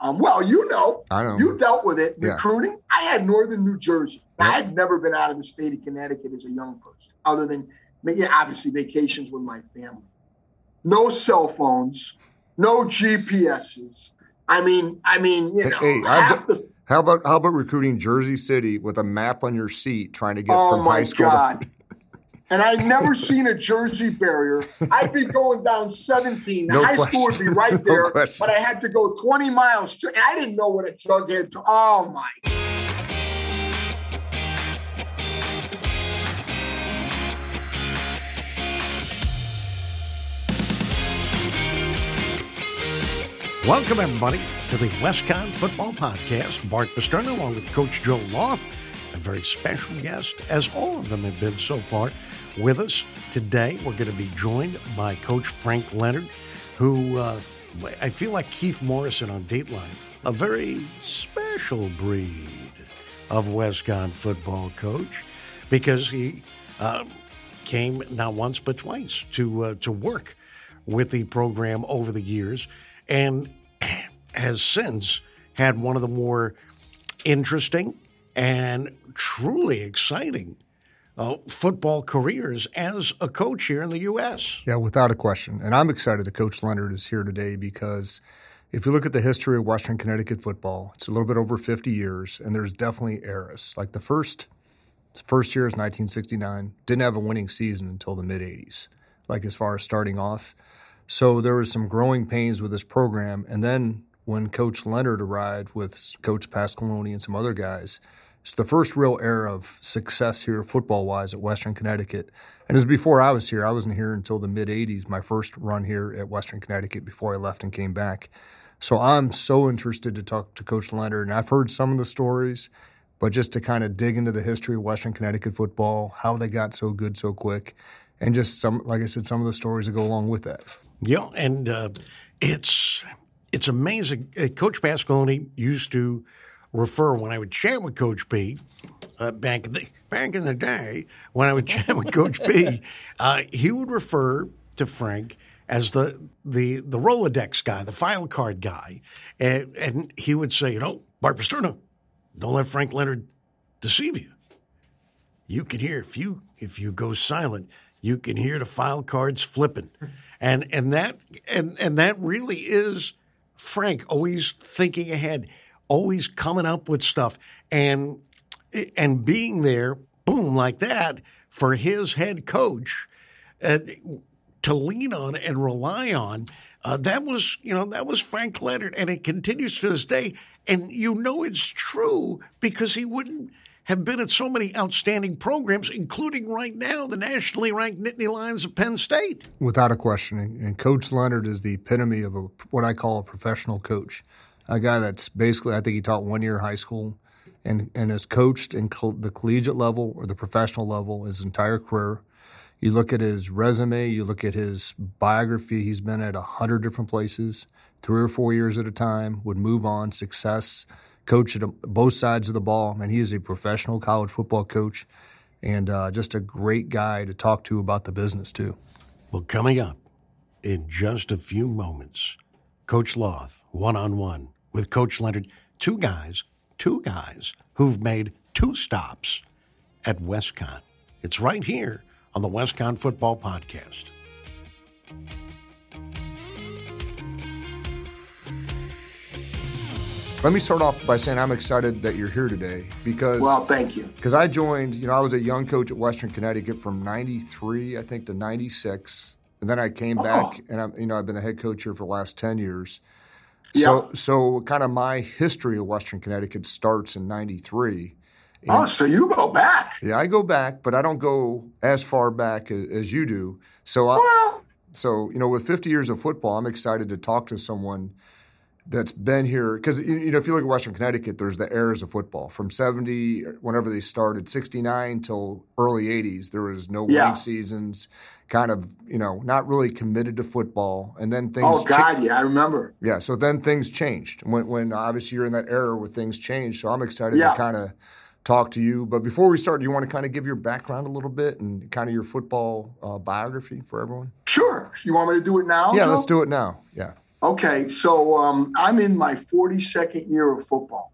Um, well, you know, I know. you dealt with it Yeah. recruiting. I had Northern New Jersey. I Yeah. had never been out of the state of Connecticut as a young person, other than yeah, obviously vacations with my family. No cell phones, no GPSs. I mean, I mean, you know, hey, half the How about how about recruiting Jersey City with a map on your seat, trying to get Oh from high school? to- God. And I'd never seen a Jersey barrier. I'd be going down 17. The No high school would be right there, question. but I had to go 20 miles. I didn't know what a jughead. To, oh my! Welcome, everybody, to the WestConn Football Podcast. Bart Pasterna, along with Coach Joe Loth, a very special guest, as all of them have been so far, with us. Today, we're going to be joined by Coach Frank Leonard, who uh, I feel like Keith Morrison on Dateline, a very special breed of WestConn football coach, because he uh, came not once but twice to uh, to work with the program over the years, and has since had one of the more interesting and truly exciting uh, football careers as a coach here in the U.S. Yeah, without a question. And I'm excited that Coach Leonard is here today because if you look at the history of Western Connecticut football, it's a little bit over 50 years, and there's definitely eras. Like the first first year is 1969, didn't have a winning season until the mid 80s, like as far as starting off. So there was some growing pains with this program, and then when Coach Leonard arrived with Coach Pasqualoni and some other guys, it's the first real era of success here, football wise, at Western Connecticut. And it was before I was here. I wasn't here until the mid 80s, my first run here at Western Connecticut before I left and came back. So I'm so interested to talk to Coach Leonard. And I've heard some of the stories, but just to kind of dig into the history of Western Connecticut football, how they got so good so quick, and just some, like I said, some of the stories that go along with that. Yeah, and uh, it's it's amazing. Uh, Coach Pasqualoni used to refer when I would chat with Coach B uh, back in the back in the day when I would chat with Coach B, uh, he would refer to Frank as the the the Rolodex guy, the file card guy, and, and he would say, you know, Bart Pasterno, don't let Frank Leonard deceive you. You can hear if you if you go silent, you can hear the file cards flipping, and and that and and that really is Frank always thinking ahead, always coming up with stuff, and and being there, boom, like that for his head coach uh, to lean on and rely on. Uh, that was, you know, that was Frank Leonard, and it continues to this day. And you know it's true because he wouldn't have been at so many outstanding programs, including right now the nationally ranked Nittany Lions of Penn State. Without a question. And Coach Leonard is the epitome of a, what I call a professional coach. A guy that's basically, I think he taught one year high school and, and has coached in col- the collegiate level or the professional level his entire career. You look at his resume, you look at his biography, he's been at a hundred different places, three or four years at a time, would move on, success, coach at both sides of the ball. And he is a professional college football coach and uh, just a great guy to talk to about the business, too. Well, coming up in just a few moments, Coach Loth, one on one with Coach Leonard, two guys, two guys who've made two stops at WestConn. It's right here on the WestConn Football Podcast. Let me start off by saying I'm excited that you're here today because Well, thank you. because I joined, you know, I was a young coach at Western Connecticut from 93, I think, to 96. And then I came oh. back and I'm, you know, I've been the head coach here for the last 10 years. So, so kind of my history of Western Connecticut starts in 93. Oh, so you go back? Yeah, I go back, but I don't go as far back as, as you do. So, I, Well, so you know, with 50 years of football, I'm excited to talk to someone that's been here because you you know if you look at Western Connecticut, there's the eras of football from '70, whenever they started, '69 till early '80s. There was no Yeah. winning seasons, kind of you know not really committed to football, and then things. oh cha- God, yeah, I remember. yeah, so then things changed when when obviously you're in that era where things changed. So I'm excited Yeah. to kind of talk to you. But before we start, do you want to kind of give your background a little bit and kind of your football uh, biography for everyone? Sure. You want me to do it now? Yeah, Joe? let's do it now. Yeah. Okay, so um, I'm in my 42nd year of football.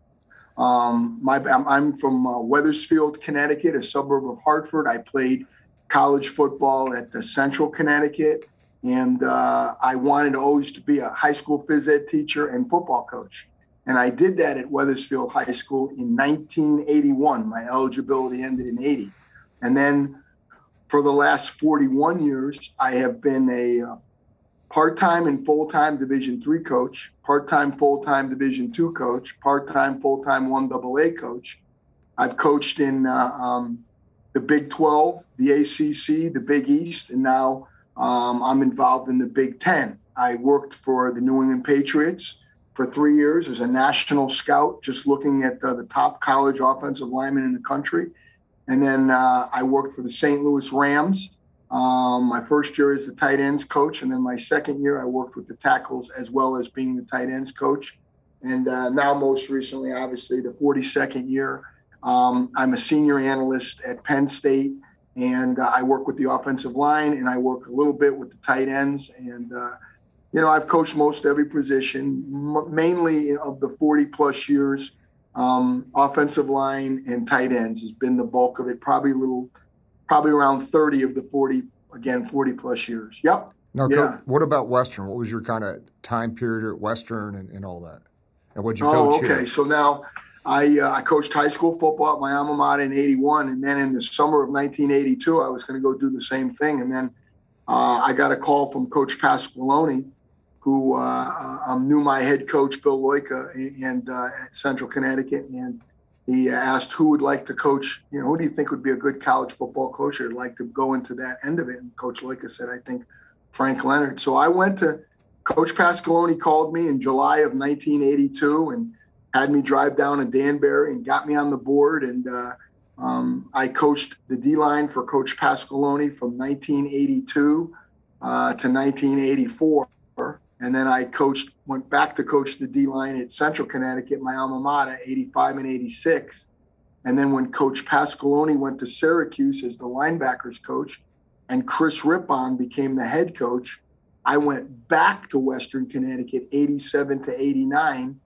Um, my, I'm, I'm from uh, Wethersfield, Connecticut, a suburb of Hartford. I played college football at the Central Connecticut, and uh, I wanted always to be a high school phys ed teacher and football coach. And I did that at Wethersfield High School in 1981. My eligibility ended in 80. And then for the last 41 years, I have been a uh, part-time and full-time Division three coach, part-time, full-time Division two coach, part-time, full-time one double A coach. I've coached in uh, um, the Big 12, the ACC, the Big East, and now um, I'm involved in the Big Ten. I worked for the New England Patriots for three years as a national scout, just looking at the top college offensive linemen in the country. And then uh, I worked for the St. Louis Rams um, my first year as the tight ends coach, and then my second year I worked with the tackles as well as being the tight ends coach. And uh, now, most recently, obviously, the 42nd year, um, I'm a senior analyst at Penn State, and uh, I work with the offensive line, and I work a little bit with the tight ends. And uh, you know, I've coached most every position, m- mainly of the 40 plus years. Um, offensive line and tight ends has been the bulk of it. Probably a little probably around 30 of the 40, again, 40 plus years. Yep. Now, yeah. Coach, what about Western? What was your kind of time period at Western and, and all that? And what did you oh, coach? okay. Here? So now I uh, I coached high school football at my alma mater in '81, and then in the summer of 1982, I was going to go do the same thing, and then uh, I got a call from Coach Pasqualoni, who uh, um, knew my head coach Bill Loika and uh, at Central Connecticut, and he asked who would like to coach. You know, who do you think would be a good college football coach? Who'd like to go into that end of it? And Coach Loika said, I think Frank Leonard. So I went to Coach Pasqualoni called me in July of 1982 and had me drive down to Danbury and got me on the board. And uh, um, I coached the D line for Coach Pasqualoni from 1982 uh, to 1984. And then I coached, went back to coach the D line at Central Connecticut, my alma mater, 85 and 86. And then when Coach Pasqualoni went to Syracuse as the linebackers coach and Chris Rippon became the head coach, I went back to Western Connecticut 87 to 89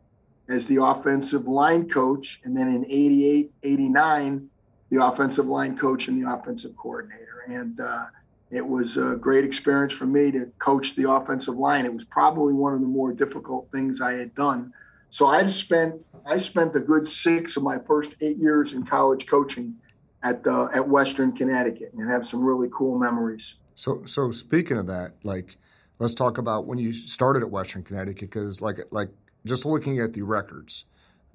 as the offensive line coach. And then in 88, 89, the offensive line coach and the offensive coordinator. And uh, it was a great experience for me to coach the offensive line. It was probably one of the more difficult things I had done. So I spent I spent a good six of my first eight years in college coaching at the at Western Connecticut and have some really cool memories. So so speaking of that, like let's talk about when you started at Western Connecticut because like like just looking at the records,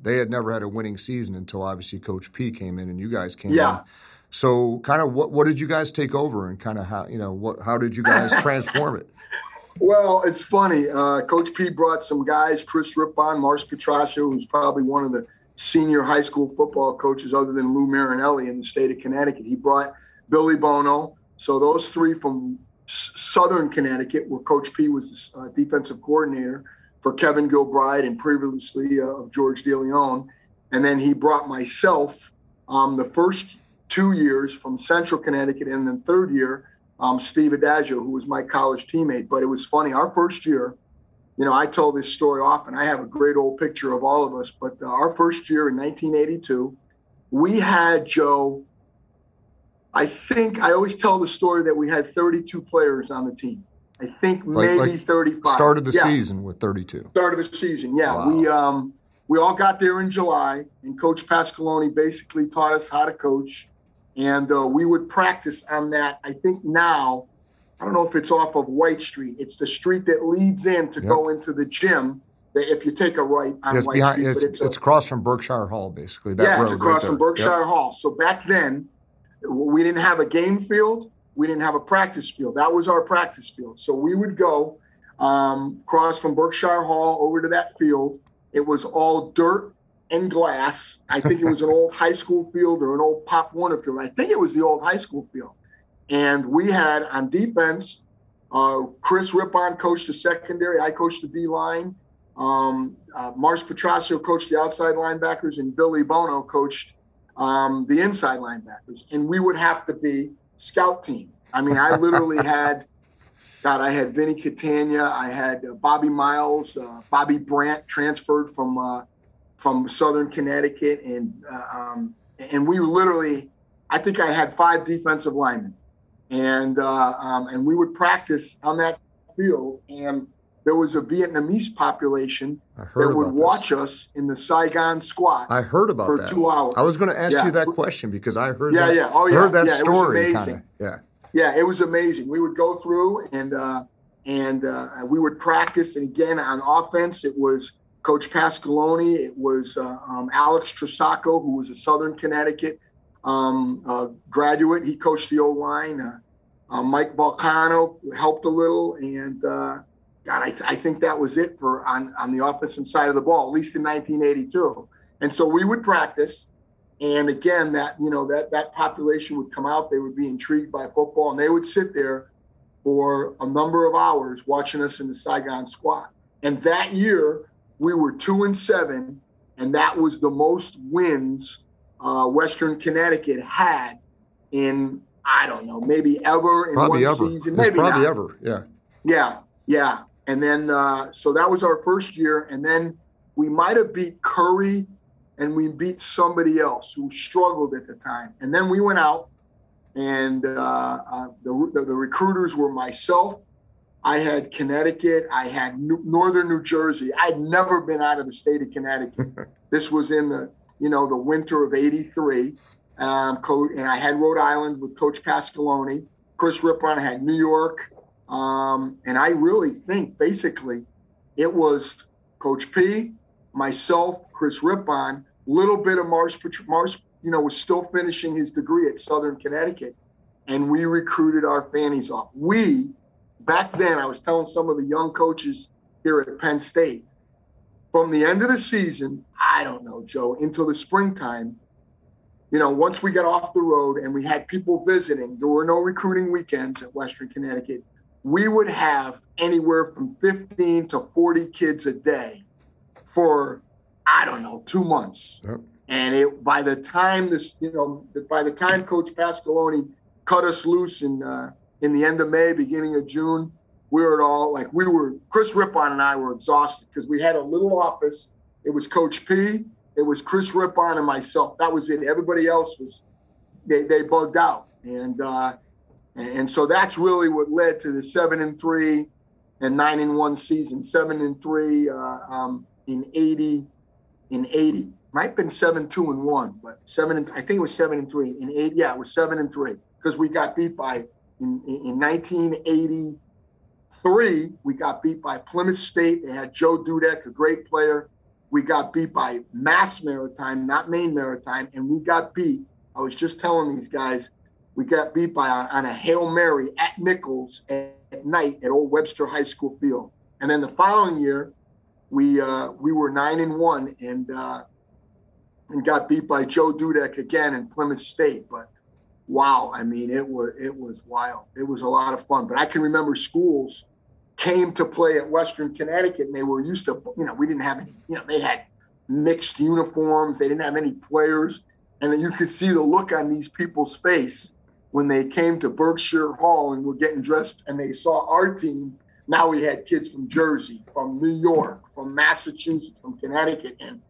they had never had a winning season until obviously Coach P came in and you guys came yeah. in. So, kind of, what what did you guys take over, and kind of how you know what how did you guys transform it? Well, it's funny. Uh, Coach P brought some guys, Chris Rippon, Mars Petraccio, who's probably one of the senior high school football coaches other than Lou Marinelli in the state of Connecticut. He brought Billy Bono. So those three from s- Southern Connecticut, where Coach P was the uh, defensive coordinator for Kevin Gilbride and previously uh, of George DeLeon. And then he brought myself um, the first two years from Central Connecticut, and then third year, um, Steve Adagio, who was my college teammate. But it was funny. Our first year, you know, I tell this story often. I have a great old picture of all of us. But uh, our first year in 1982, we had Joe. I think I always tell the story that we had 32 players on the team. I think like, maybe like 35. Started the yeah. season with 32. Started the season, yeah. Wow. We um, we all got there in July, and Coach Pasqualoni basically taught us how to coach and uh, we would practice on that. I think now, I don't know if it's off of White Street. It's the street that leads in to yep. go into the gym. That if you take a right on it's White behind, Street, it's, it's, it's a, across from Berkshire Hall, basically. That yeah, it's across right from Berkshire yep. Hall. So back then, we didn't have a game field. We didn't have a practice field. That was our practice field. So we would go um, cross from Berkshire Hall over to that field. It was all dirt and glass. I think it was an old high school field or an old Pop Warner field. I think it was the old high school field. And we had on defense, uh, Chris Rippon coached the secondary. I coached the D line. Um, uh, Mars Petraccio coached the outside linebackers, and Billy Bono coached um, the inside linebackers. And we would have to be scout team. I mean, I literally had God, I had Vinny Catania, I had uh, Bobby Miles, uh, Bobby Brandt transferred from uh, from Southern Connecticut, and uh, um, and we literally, I think I had five defensive linemen, and uh, um, and we would practice on that field, and there was a Vietnamese population that would watch this. us in the Saigon squat. I heard about for that. two hours. I was going to ask Yeah. you that question because I heard Yeah, that. yeah. Oh, yeah. Heard that Yeah, it was story. amazing. kinda. Yeah. Yeah, it was amazing. We would go through and uh, and uh, we would practice. And again, on offense, it was Coach Pasqualoni. It was uh, um, Alex Trisaco, who was a Southern Connecticut um, uh, graduate. He coached the O line. Uh, uh, Mike Balcano helped a little, and uh, God, I, I think that was it for on on the offensive side of the ball, at least in 1982. And so we would practice. And again, that you know that that population would come out. They would be intrigued by football, and they would sit there for a number of hours watching us in the Saigon squat. And that year, we were two and seven, and that was the most wins uh, Western Connecticut had in I don't know maybe ever in Probably one ever. season, It's maybe probably not. ever. Yeah. Yeah, yeah. And then uh, so that was our first year, and then we might have beat Curry, and we beat somebody else who struggled at the time. And then we went out, and uh, uh, the, the the recruiters were myself. I had Connecticut. I had New, Northern New Jersey. I'd never been out of the state of Connecticut. this was in the you know the winter of '83. Um, and I had Rhode Island with Coach Pasqualoni. Chris Rippon had New York. Um, and I really think basically it was Coach P, myself, Chris Rippon, little bit of Mars, Mars, you know, was still finishing his degree at Southern Connecticut. And we recruited our fannies off. We, back then, I was telling some of the young coaches here at Penn State, from the end of the season, I don't know, Joe, until the springtime, you know, once we got off the road and we had people visiting, there were no recruiting weekends at Western Connecticut. We would have anywhere from 15 to 40 kids a day for, I don't know, two months. Yep. And it by the time this, you know, by the time Coach Pasqualoni cut us loose in uh, in the end of May, beginning of June, we were all like we were. Chris Rippon and I were exhausted because we had a little office. It was Coach P, it was Chris Rippon and myself. That was it. Everybody else was they they bugged out, and uh, and so that's really what led to the seven and three and nine and one season. Seven and three uh, um, in eighty in eighty. Might have been seven two and one, but seven and I think it was seven and three in eight. Yeah, it was seven and three because we got beat by in in nineteen eighty three. We got beat by Plymouth State. They had Joe Dudek, a great player. We got beat by Mass Maritime, not Maine Maritime, and we got beat. I was just telling these guys, we got beat by on a hail mary at Nichols at, at night at Old Webster High School field. And then the following year, we uh, we were nine and one and uh, and got beat by Joe Dudek again in Plymouth State. But wow, I mean, it was it was wild. It was a lot of fun. But I can remember schools came to play at Western Connecticut, and they were used to, you know, we didn't have any, you know, they had mixed uniforms, they didn't have any players, and then you could see the look on these people's face when they came to Berkshire Hall and were getting dressed, and they saw our team. Now we had kids from Jersey, from New York, from Massachusetts, from Connecticut, and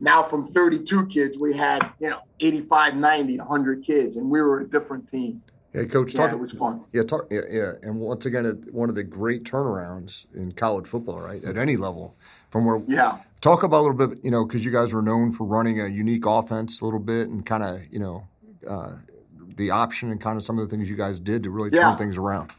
now from 32 kids, we had, you know, 85, 90, 100 kids, and we were a different team. Yeah, coach. Yeah, Talk, it was fun. Yeah, talk, yeah, yeah. And once again, one of the great turnarounds in college football, right? At any level, from where Yeah. talk about a little bit, you know, because you guys were known for running a unique offense a little bit and kind of, you know, uh, the option and kind of some of the things you guys did to really Yeah. turn things around.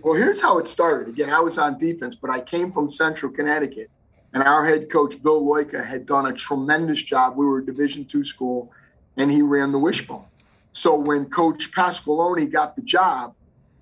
Well, here's how it started. Again, I was on defense, but I came from Central Connecticut, and our head coach Bill Loika had done a tremendous job. We were a Division two school, and he ran the wishbone. So when Coach Pasqualoni got the job,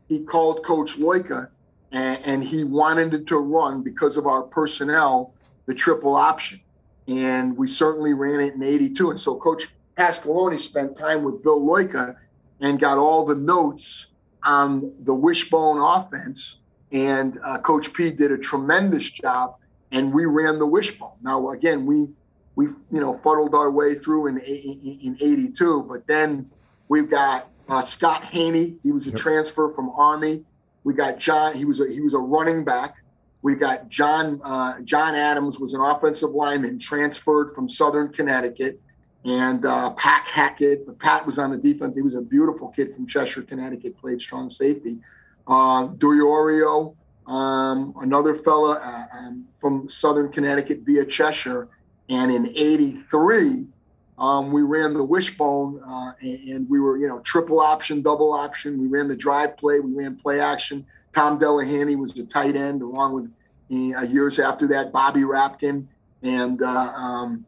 he called Coach Loika, and, and he wanted it to run because of our personnel, the triple option, and we certainly ran it in '82. And so Coach Pasqualoni spent time with Bill Loika and got all the notes on the wishbone offense. And uh, Coach P did a tremendous job, and we ran the wishbone. Now, again, we we you know fuddled our way through in in '82, but then we've got uh, Scott Haney. He was a Yep. transfer from Army. We got John. He was a he was a running back. We got John uh, John Adams was an offensive lineman transferred from Southern Connecticut, and uh, Pat Hackett. Pat was on the defense. He was a beautiful kid from Cheshire, Connecticut. Played strong safety. Uh, um, another fella uh, um, from Southern Connecticut via Cheshire, and in '83 um, we ran the wishbone, uh, and, and, we were, you know, triple option, double option. We ran the drive play. We ran play action. Tom Delahanty was the tight end, along with uh, years after that, Bobby Rapkin, and uh, um,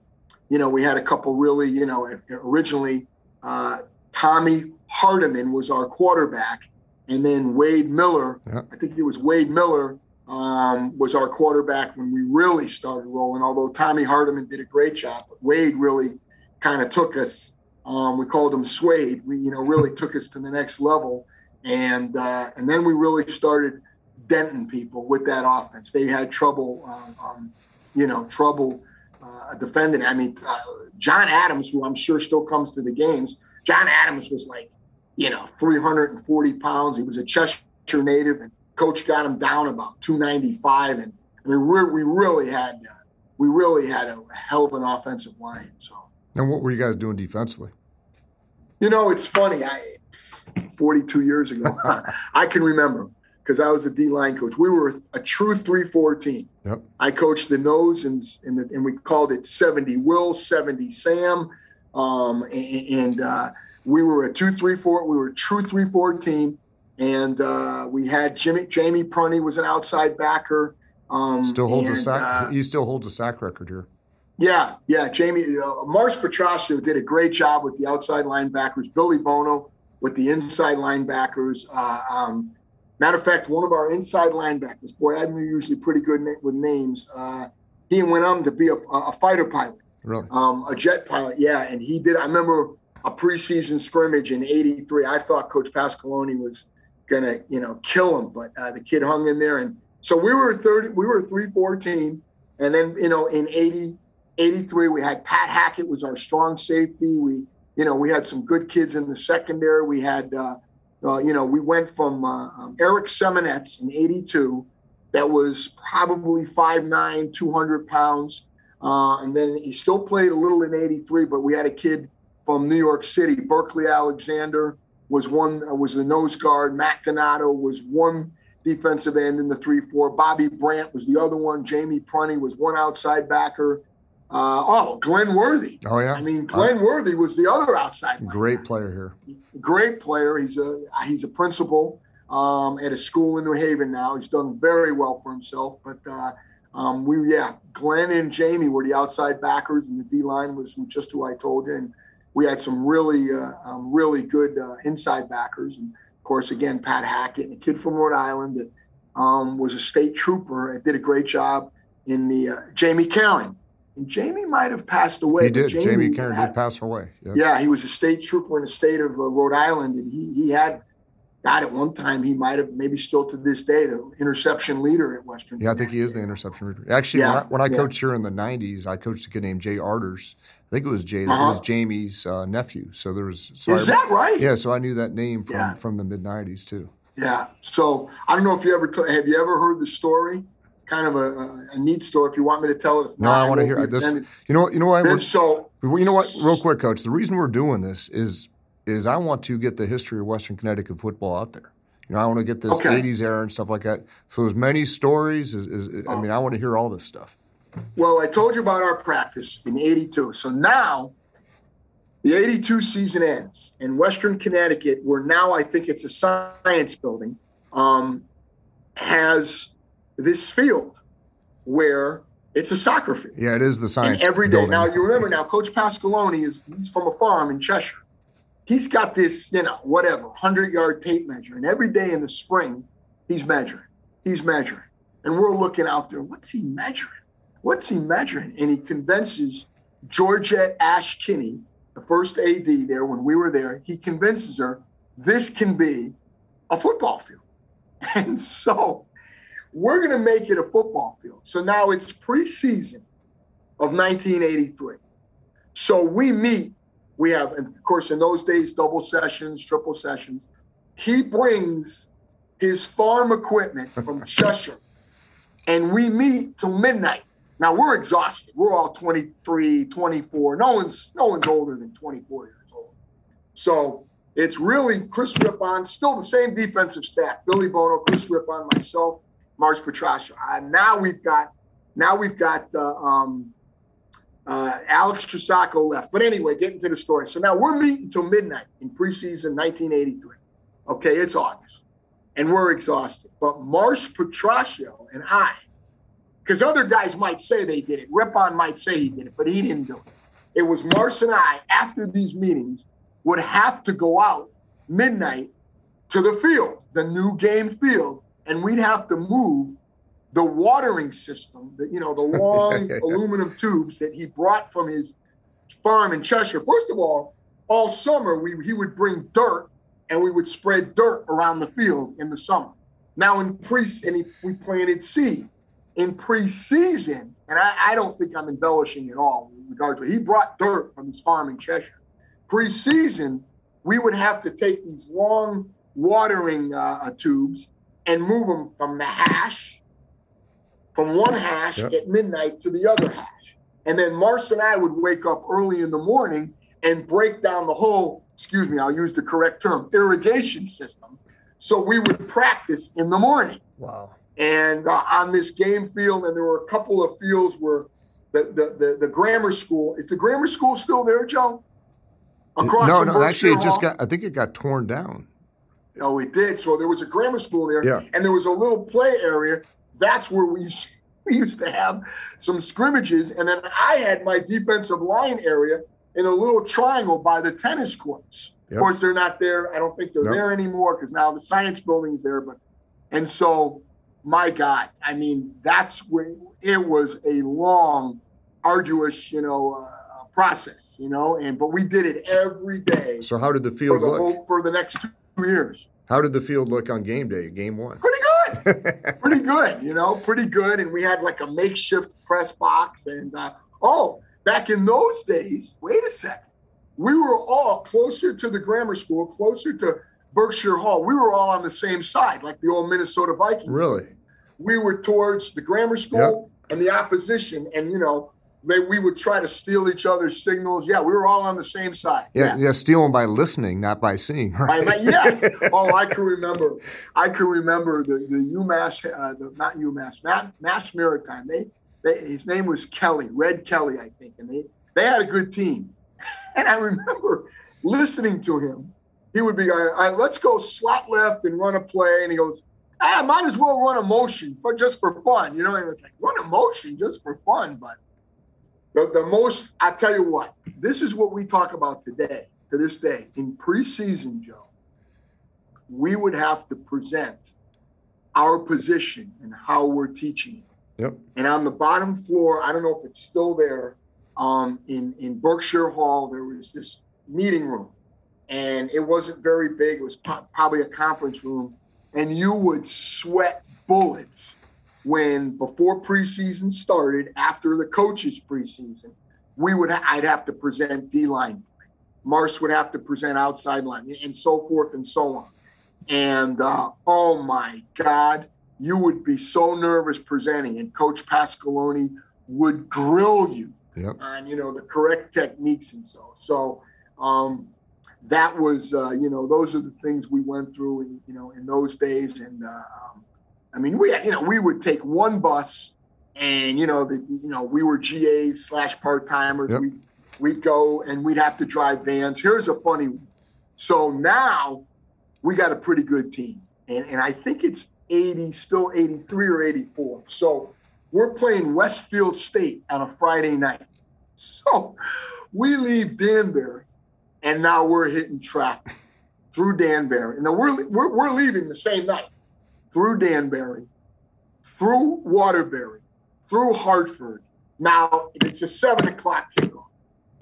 you know, we had a couple really, you know, originally uh, Tommy Hardiman was our quarterback, and then Wade Miller. Yeah. I think it was Wade Miller um, was our quarterback when we really started rolling. Although Tommy Hardiman did a great job, but Wade really kind of took us. Um, we called him Suede. We, you know, really took us to the next level, and uh, and then we really started denting people with that offense. They had trouble, uh, um, you know, trouble uh, defending. I mean, uh, John Adams, who I'm sure still comes to the games. John Adams was like, you know, 340 pounds. He was a Cheshire native, and coach got him down about 295. And I mean, we really had uh, we really had a hell of an offensive line. So. And what were you guys doing defensively? You know, it's funny. I 42 years ago, I can remember because I was a D line coach. We were a true 3 4 team. Yep. I coached the nose and, and, the, and, we called it 70 Will, 70 Sam. Um, and, and uh, we were a 2 3 4. We were a true 3 4 team. And uh, we had Jimmy, Jamie Prunty was an outside backer. Um, still holds and, a sack. Uh, he still holds a sack record here. Yeah, yeah. Jamie uh, Mars Petrosio did a great job with the outside linebackers. Billy Bono with the inside linebackers. Uh, um, matter of fact, one of our inside linebackers, boy, I'm usually pretty good with names. Uh, he went on to be a, a fighter pilot, really, um, a jet pilot. Yeah, and he did. I remember a preseason scrimmage in '83. I thought Coach Pasqualoni was gonna, you know, kill him, but uh, the kid hung in there, and so we were 30. We were 314, and then you know in '80 83, we had Pat Hackett was our strong safety. We, you know, we had some good kids in the secondary. We had, uh, uh, you know, we went from uh, um, Eric Seminets in 82, that was probably 5'9", 200 pounds. Uh, and then he still played a little in 83, but we had a kid from New York City, Berkeley Alexander was one, uh, was the nose guard. Matt Donato was one defensive end in the 3-4. Bobby Brandt was the other one. Jamie Prunty was one outside backer. Uh, oh, Glenn Worthy. Oh yeah. I mean, Glenn uh, Worthy was the other outside. Great player here. Great player. He's a he's a principal um, at a school in New Haven now. He's done very well for himself. But uh, um, we yeah, Glenn and Jamie were the outside backers, and the D line was just who I told you. And we had some really uh, um, really good uh, inside backers, and of course, again, Pat Hackett, and a kid from Rhode Island that um, was a state trooper. and did a great job in the uh, Jamie Karen and Jamie might have passed away. He did. Jamie, Jamie Karen did pass away. Yep. Yeah, he was a state trooper in the state of uh, Rhode Island, and he he had. God, at one time he might have, maybe still to this day, the interception leader at Western. Yeah, I think he is the interception leader. Actually, yeah, when I, when I yeah. coached here in the '90s, I coached a kid named Jay Arders. I think it was Jay. Uh-huh. It was Jamie's uh, nephew. So there was. So is I, that right? Yeah. So I knew that name from yeah. from the mid '90s too. Yeah. So I don't know if you ever t- have you ever heard the story kind of a, a, neat story. If you want me to tell it, no, not, I, want to hear this. You know what? You know what? So you know what? Real quick, coach. The reason we're doing this is is I want to get the history of Western Connecticut football out there. You know, I want to get this okay. '80s era and stuff like that. So as many stories as, as I mean, I want to hear all this stuff. Well, I told you about our practice in '82. So now the 82 season ends in Western Connecticut, where now I think it's a science building, um, has this field where it's a soccer field. Yeah, it is the science. And every day. Building. Now you remember now, Coach Pasqualoni is he's from a farm in Cheshire. He's got this, you know, whatever, hundred yard tape measure, and every day in the spring, he's measuring. He's measuring, and we're looking out there. What's he measuring? What's he measuring? And he convinces Georgette Ash Kinney, the first AD there when we were there. He convinces her this can be a football field, and so we're going to make it a football field. So now it's preseason of 1983. So we meet. We have, and of course, in those days, double sessions, triple sessions. He brings his farm equipment from Cheshire, and we meet till midnight. Now we're exhausted. We're all 23, 24. No one's no one's older than 24 years old. So it's really Chris Rippon, still the same defensive staff: Billy Bono, Chris Rippon, myself, Marsh Petracca. And now we've got now we've got uh, um, uh, Alex Trusacco left. But anyway, getting to the story. So now we're meeting till midnight in preseason 1983. Okay, it's August, and we're exhausted. But Marsh Petracca and I, because other guys might say they did it, Rippon might say he did it, but he didn't do it. It was Marsh and I after these meetings would have to go out midnight to the field, the new game field, and we'd have to move the watering system, that you know, the long aluminum tubes that he brought from his farm in Cheshire. First of all, all summer we he would bring dirt and we would spread dirt around the field in the summer. Now in pre and he, we planted seed in preseason, and I, I don't think I'm embellishing at all in regards to he brought dirt from his farm in Cheshire preseason, we would have to take these long watering uh, tubes and move them from the hash, from one hash yep. at midnight to the other hash. And then Marsh and I would wake up early in the morning and break down the whole, excuse me, I'll use the correct term, irrigation system. So we would practice in the morning. Wow. And uh, on this game field, and there were a couple of fields where the, the, the, the grammar school, is the grammar school still there, Joe? Across no, no, actually, it just got. I think it got torn down. Oh, we did. So there was a grammar school there, yeah. and there was a little play area. That's where we we used to have some scrimmages, and then I had my defensive line area in a little triangle by the tennis courts. Yep. Of course, they're not there. I don't think they're nope. there anymore because now the science building's there. But and so, my God, I mean, that's where it was a long, arduous, you know. Uh, process, you know. And but we did it every day. So how did the field for the look whole, for the next two years? How did the field look on game day, game one? Pretty good, pretty good. You know, pretty good. And we had like a makeshift press box. And uh, oh, back in those days, wait a second, we were all closer to the grammar school, closer to Berkshire Hall. We were all on the same side, like the old Minnesota Vikings. Really? We were towards the grammar school yep. and the opposition, and you know, they, we would try to steal each other's signals. Yeah, we were all on the same side. Yeah, yeah, yeah stealing by listening, not by seeing. Right? By, yes. oh, I can remember. I can remember the the UMass, uh, the, not UMass, Mass, Mass Maritime. They, they, his name was Kelly, Red Kelly, I think, and they they had a good team. And I remember listening to him. He would be, let's go slot left and run a play, and he goes, I ah, might as well run a motion for just for fun, you know. And it's like run a motion just for fun, but the, the most, I tell you what, this is what we talk about today, to this day. In preseason, Joe, we would have to present our position and how we're teaching it. Yep. And on the bottom floor, I don't know if it's still there, um, in, in Berkshire Hall, there was this meeting room. And it wasn't very big, it was po- probably a conference room. And you would sweat bullets when before preseason started, after the coaches preseason, we would ha- I'd have to present D line, Marsh would have to present outside line, and so forth and so on. And uh, oh my God, you would be so nervous presenting, and Coach Pasqualoni would grill you yep. on you know the correct techniques and so so. Um, that was uh, you know those are the things we went through in, you know in those days and uh, um, I mean, we had, you know, we would take one bus and, you know, the, you know, we were GAs slash part timers. Yep. We, we'd go and we'd have to drive vans. Here's a funny one. So now we got a pretty good team. And, and I think it's 80, still 83 or 84. So we're playing Westfield State on a Friday night. So we leave Danbury and now we're hitting track through Danbury. And now we're, we're, we're leaving the same night through Danbury, through Waterbury, through Hartford. Now it's a seven o'clock kickoff.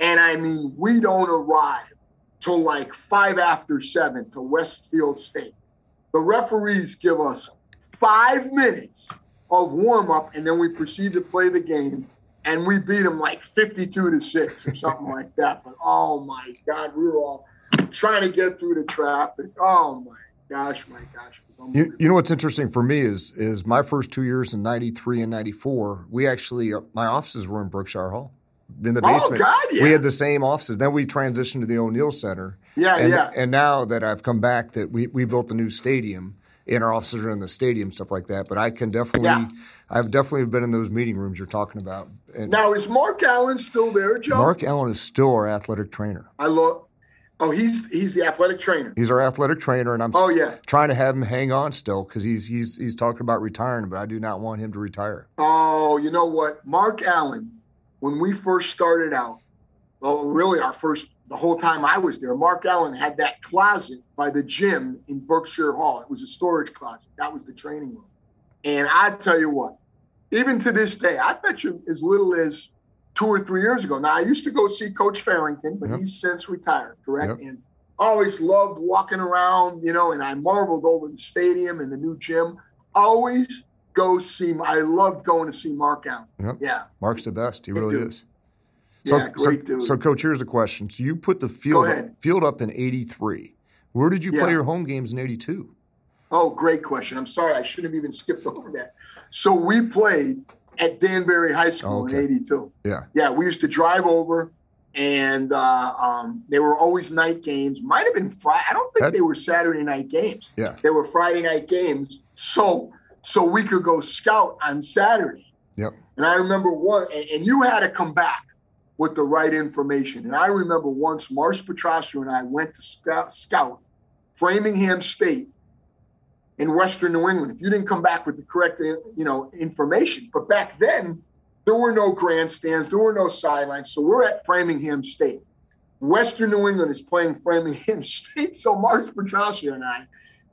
And I mean, we don't arrive till like five after seven to Westfield State. The referees give us five minutes of warm up, and then we proceed to play the game. And we beat them like 52 to six or something like that. But oh my God, we were all trying to get through the traffic. Oh my gosh, my gosh. You, you know what's interesting for me is is my first two years in '93 and '94. We actually uh, my offices were in Berkshire Hall, in the basement. Oh God, yeah. We had the same offices. Then we transitioned to the O'Neill Center. Yeah, and, yeah. And now that I've come back, that we we built a new stadium. And our offices are in the stadium, stuff like that. But I can definitely, Yeah. I've definitely been in those meeting rooms you're talking about. And Now is Mark Allen still there, Joe? Mark Allen is still our athletic trainer. I love. Oh, he's he's the athletic trainer. He's our athletic trainer, and I'm Oh, yeah. trying to have him hang on still because he's he's he's talking about retiring, but I do not want him to retire. Oh, you know what? Mark Allen, when we first started out, well, really our first, the whole time I was there, Mark Allen had that closet by the gym in Berkshire Hall. It was a storage closet. That was the training room. And I tell you what, even to this day, I bet you as little as two or three years ago. Now, I used to go see Coach Farrington, but Yep. he's since retired, correct? Yep. And always loved walking around, you know, and I marveled over the stadium and the new gym. Always go see, I loved going to see Mark Allen. Yep. Yeah. Mark's the best. He Good really dude. is. Yeah, great so, dude. so, coach, here's a question. So you put the field up, field up in '83. Where did you Yeah. play your home games in '82? Oh, great question. I'm sorry. I should have even skipped over that. So we played at Danbury High School Okay. in 82. Yeah. Yeah, we used to drive over, and uh, um, they were always night games. Might have been Friday. I don't think That- they were Saturday night games. Yeah. They were Friday night games. So so we could go scout on Saturday. Yep. And I remember one, and, and you had to come back with the right information. And I remember once Marsh Petrosio and I went to scout, scout Framingham State in Western New England. If you didn't come back with the correct, uh, you know, information, but back then there were no grandstands, there were no sidelines. So we're at Framingham State. Western New England is playing Framingham State. So Mark Petrosio and I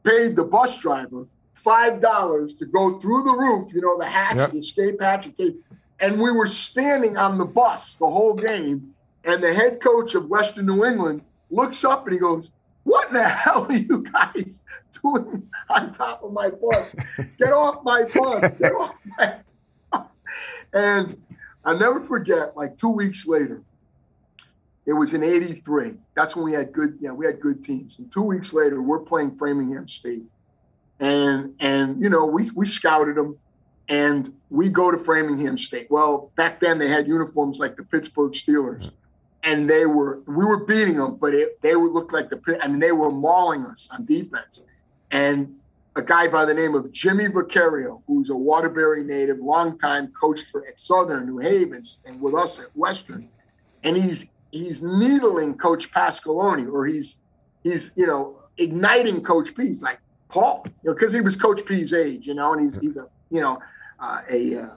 paid the bus driver five dollars to go through the roof, you know, the hatch, Yep. the escape hatch, okay. and we were standing on the bus the whole game. And the head coach of Western New England looks up and he goes, "What in the hell are you guys doing on top of my bus? Get off my bus! Get off my!" And I'll never forget. Like two weeks later, it was in '83. That's when we had good, yeah, we had good teams. And two weeks later, we're playing Framingham State, and and you know we we scouted them, and we go to Framingham State. Well, back then they had uniforms like the Pittsburgh Steelers, and they were we were beating them, but it, they would look like the I mean they were mauling us on defense, and a guy by the name of Jimmy Vicario, who's a Waterbury native, longtime coached for at Southern New Havens and with us at Western, and he's he's needling Coach Pasqualoni, or he's he's you know igniting Coach P. He's like Paul, you know, because he was Coach P's age, you know, and he's he's a you know uh, a, uh,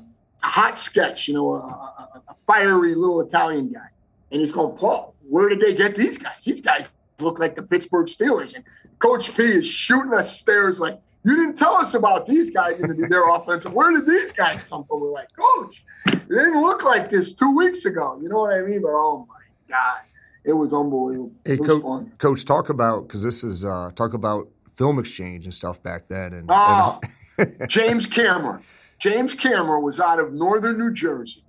a hot sketch, you know, a, a, a fiery little Italian guy, and he's going Paul. Where did they get these guys? These guys look like the Pittsburgh Steelers, and Coach P is shooting us stares like. You didn't tell us about these guys in their offense. Where did these guys come from? We're like, Coach, it didn't look like this two weeks ago. You know what I mean? But oh my God, it was unbelievable. Hey, was coach, talk about because this is uh, talk about film exchange and stuff back then. And, Oh, and James Cameron. James Cameron was out of northern New Jersey.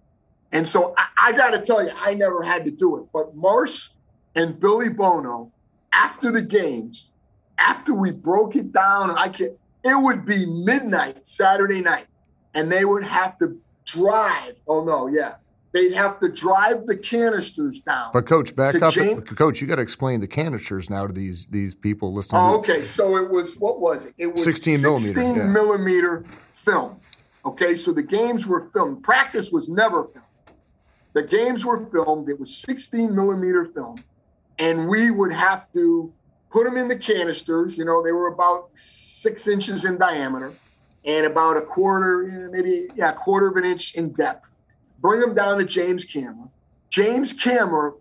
And so I, I got to tell you, I never had to do it. But Morse and Billy Bono, after the games, after we broke it down, and I can it would be midnight Saturday night, and they would have to drive. Oh no, yeah. They'd have to drive the canisters down. but coach, back up, James- coach. You got to explain the canisters now to these these people listening. Oh, okay. So it was what was it? It was 16 millimeter, 16 yeah. millimeter film. Okay, so the games were filmed. Practice was never filmed. The games were filmed. It was 16 millimeter film, and we would have to put them in the canisters. You know, they were about six inches in diameter and about a quarter, eh, maybe yeah, a quarter of an inch in depth. Bring them down to James Cameron. James Cameron,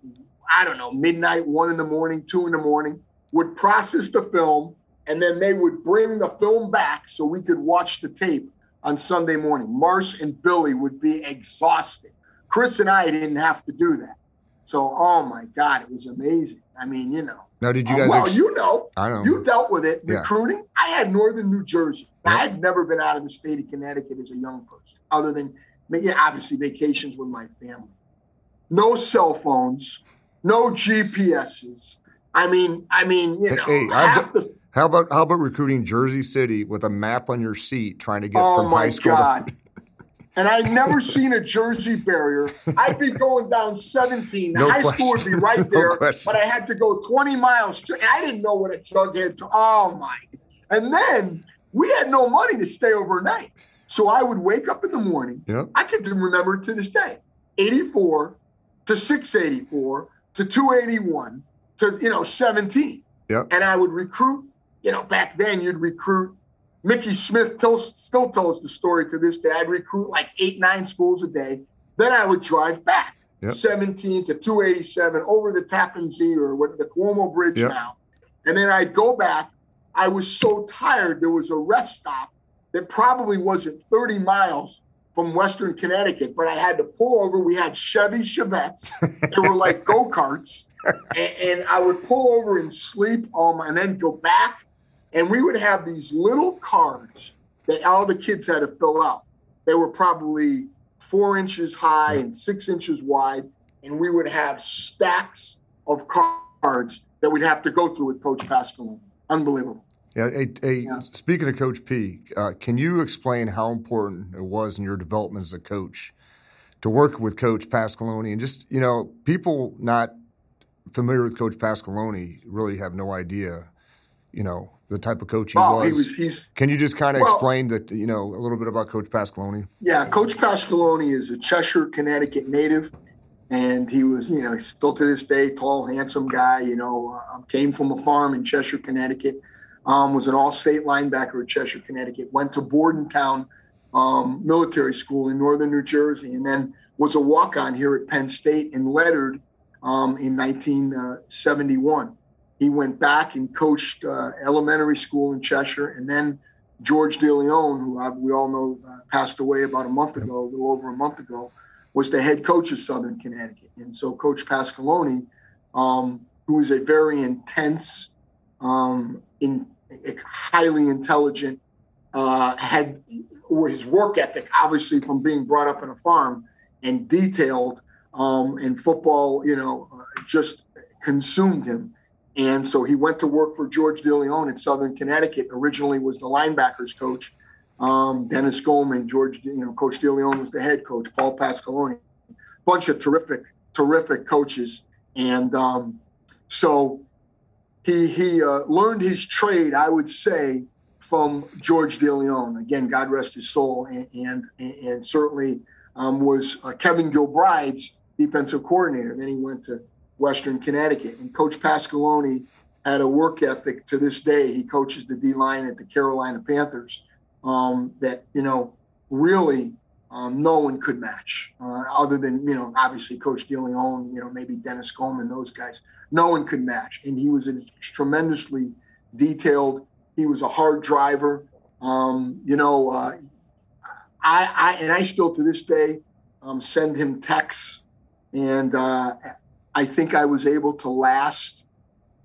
I don't know, midnight, one in the morning, two in the morning, would process the film, and then they would bring the film back so we could watch the tape on Sunday morning. Mars and Billy would be exhausted. Chris and I didn't have to do that. So, oh my God, it was amazing. I mean, you know. Now, did you Uh, guys? well, ex- you know, I know. you dealt with it Yeah. recruiting. I had Northern New Jersey. Yeah. I had never been out of the state of Connecticut as a young person, other than yeah, obviously vacations with my family. No cell phones, no GPSs. I mean, I mean, you know, hey, half the How about how about recruiting Jersey City with a map on your seat, trying to get oh from high school? Oh my god! and I'd never seen a Jersey barrier. I'd be going down 17. The No high question. school would be right there, question. but I had to go 20 miles. I didn't know what a jughead. To, oh my! And then we had no money to stay overnight, so I would wake up in the morning. Yep. I can remember to this day, 84 to 684 to 281 to you know 17 Yep. and I would recruit. You know, back then you'd recruit. Mickey Smith tells, still tells the story to this day. I'd recruit like eight, nine schools a day. Then I would drive back, Yep. 17 to 287 over the Tappan Zee or what the Cuomo Bridge Yep. now. And then I'd go back. I was so tired. There was a rest stop that probably wasn't 30 miles from Western Connecticut, but I had to pull over. We had Chevy Chevettes. they were like go karts and, and I would pull over and sleep on my, and then go back, and we would have these little cards that all the kids had to fill out. They were probably four inches high and six inches wide, and we would have stacks of cards that we'd have to go through with Coach Pasqualoni. Unbelievable. Yeah, hey, hey, Yeah. Speaking of Coach P, uh, can you explain how important it was in your development as a coach to work with Coach Pasqualoni? And just you know, people not familiar with Coach Pasqualoni really have no idea, you know, the type of coach he was. he was he's Can you just kind of Well- explain that, you know, a little bit about Coach Pasqualoni? Yeah, Coach Pasqualoni is a Cheshire, Connecticut native, and he was, you know, still to this day, tall, handsome guy. You know, uh, came from a farm in Cheshire, Connecticut. Um, was an all-state linebacker at Cheshire, Connecticut. Went to Bordentown um, Military School in northern New Jersey, and then was a walk-on here at Penn State and lettered um, in 1971. He went back and coached uh, elementary school in Cheshire, and then George DeLeon, who uh, we all know uh, passed away about a month ago, a little over a month ago, was the head coach of Southern Connecticut. And so Coach Pasqualoni, um, who is a very intense, um, in, highly intelligent, uh, had or his work ethic, obviously from being brought up in a farm and detailed, um, and football, you know, uh, just consumed him. And so he went to work for George DeLeon in Southern Connecticut. Originally was the linebackers coach. Um, Dennis Goldman, George, you know, Coach DeLeon was the head coach. Paul Pasqualoni, bunch of terrific, terrific coaches. And um, so he he uh, learned his trade, I would say, from George DeLeon. Again, God rest his soul, and and, and certainly um, was uh, Kevin Gilbride's defensive coordinator. Then he went to Western Connecticut, and Coach Pasqualoni had a work ethic to this day. He coaches the D line at the Carolina Panthers. Um, that you know really um, no one could match, uh, other than you know obviously Coach Dealing DeLeon, you know maybe Dennis Coleman, those guys. No one could match, and he was a tremendously detailed. He was a hard driver. Um, you know, uh, I, I and I still to this day um, send him texts, and uh, I think I was able to last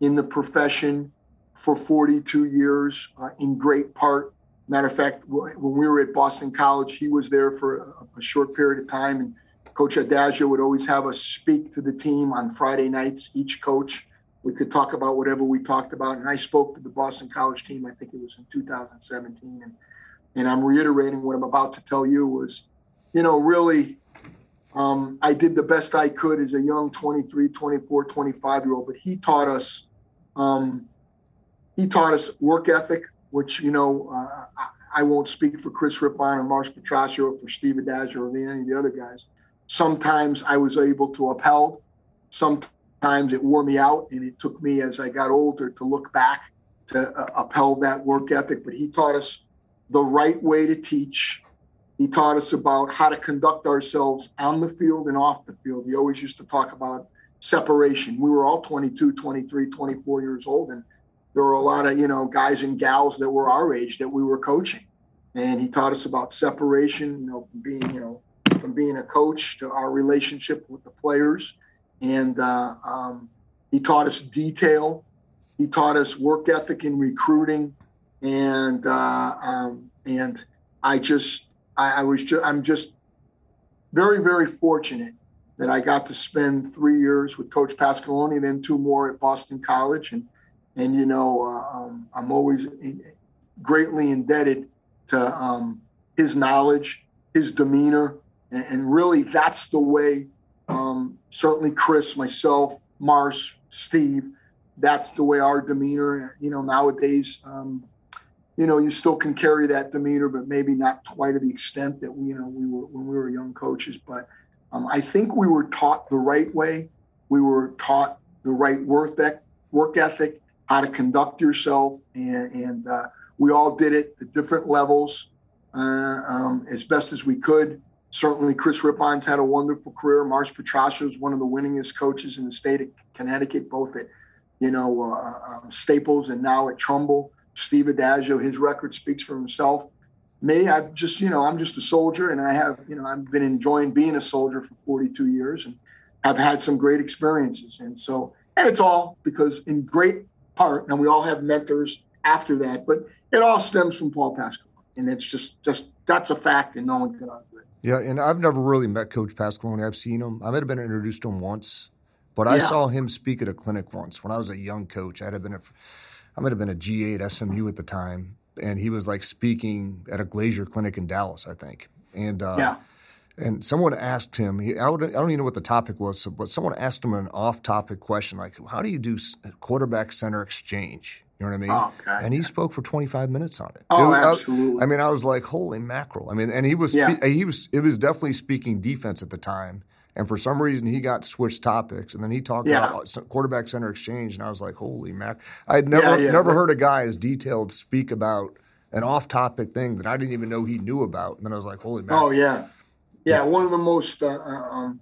in the profession for 42 years uh, in great part. Matter of fact, when we were at Boston College, he was there for a, a short period of time, and Coach Addazio would always have us speak to the team on Friday nights. Each coach, we could talk about whatever we talked about, and I spoke to the Boston College team. I think it was in 2017, and and I'm reiterating what I'm about to tell you was, you know, really, um, I did the best I could as a young 23, 24, 25 year old, but he taught us, um, he taught us work ethic, which, you know, uh, I, I won't speak for Chris Rippon or Marsh Petroccio or for Steve Addazio or any of the other guys. Sometimes I was able to upheld. Sometimes it wore me out, and it took me as I got older to look back to uh, upheld that work ethic. But he taught us the right way to teach. He taught us about how to conduct ourselves on the field and off the field. He always used to talk about separation. We were all 22, 23, 24 years old, and there were a lot of, you know, guys and gals that were our age that we were coaching. And he taught us about separation, you know, from being, you know, from being a coach to our relationship with the players. And uh, um, he taught us detail. He taught us work ethic in recruiting and uh, um, and I just I, I was just I'm just very very fortunate that I got to spend three years with Coach Pasqualoni, and then two more at Boston College, and and you know, uh, um, I'm always greatly indebted to um, his knowledge, his demeanor, and, and really that's the way. Um, certainly, Chris, myself, Mars, Steve, that's the way our demeanor. You know, nowadays, um, you know, you still can carry that demeanor, but maybe not quite to the extent that we, you know, we were when we were young coaches. But um, I think we were taught the right way. We were taught the right work ethic, how to conduct yourself, and, and uh, we all did it at different levels uh, um, as best as we could. Certainly, Chris Rippon's had a wonderful career. Mars Petroccio is one of the winningest coaches in the state of Connecticut, both at you know uh, um, Staples and now at Trumbull. Steve Addazio, his record speaks for himself. Me, I just you know I'm just a soldier, and I have you know I've been enjoying being a soldier for 42 years, and have had some great experiences. And so, and it's all because in great part, and we all have mentors after that, but it all stems from Paul Pasqualoni, and it's just just that's a fact, and no one can argue it. Yeah, and I've never really met Coach Pasqualoni. I've seen him. I might have been introduced to him once, but yeah. I saw him speak at a clinic once when I was a young coach. I'd have been a, I might have been a GA SMU at the time, and he was like speaking at a Glazier clinic in Dallas, I think. And uh, yeah. And someone asked him, he, I, I, don't even know what the topic was, but someone asked him an off topic question like, How do you do quarterback center exchange? You know what I mean? Oh, okay. And he spoke for 25 minutes on it. Oh, it absolutely. I, I, mean, I was like, holy mackerel. I mean, and he was, yeah. he was, it was definitely speaking defense at the time. And for some reason, he got switched topics, and then he talked yeah. about quarterback center exchange, and I was like, "Holy mac!" I had never yeah, never heard a guy as detailed speak about an off-topic thing that I didn't even know he knew about. And then I was like, "Holy mac!" Oh yeah, yeah, one of the most uh, uh, um,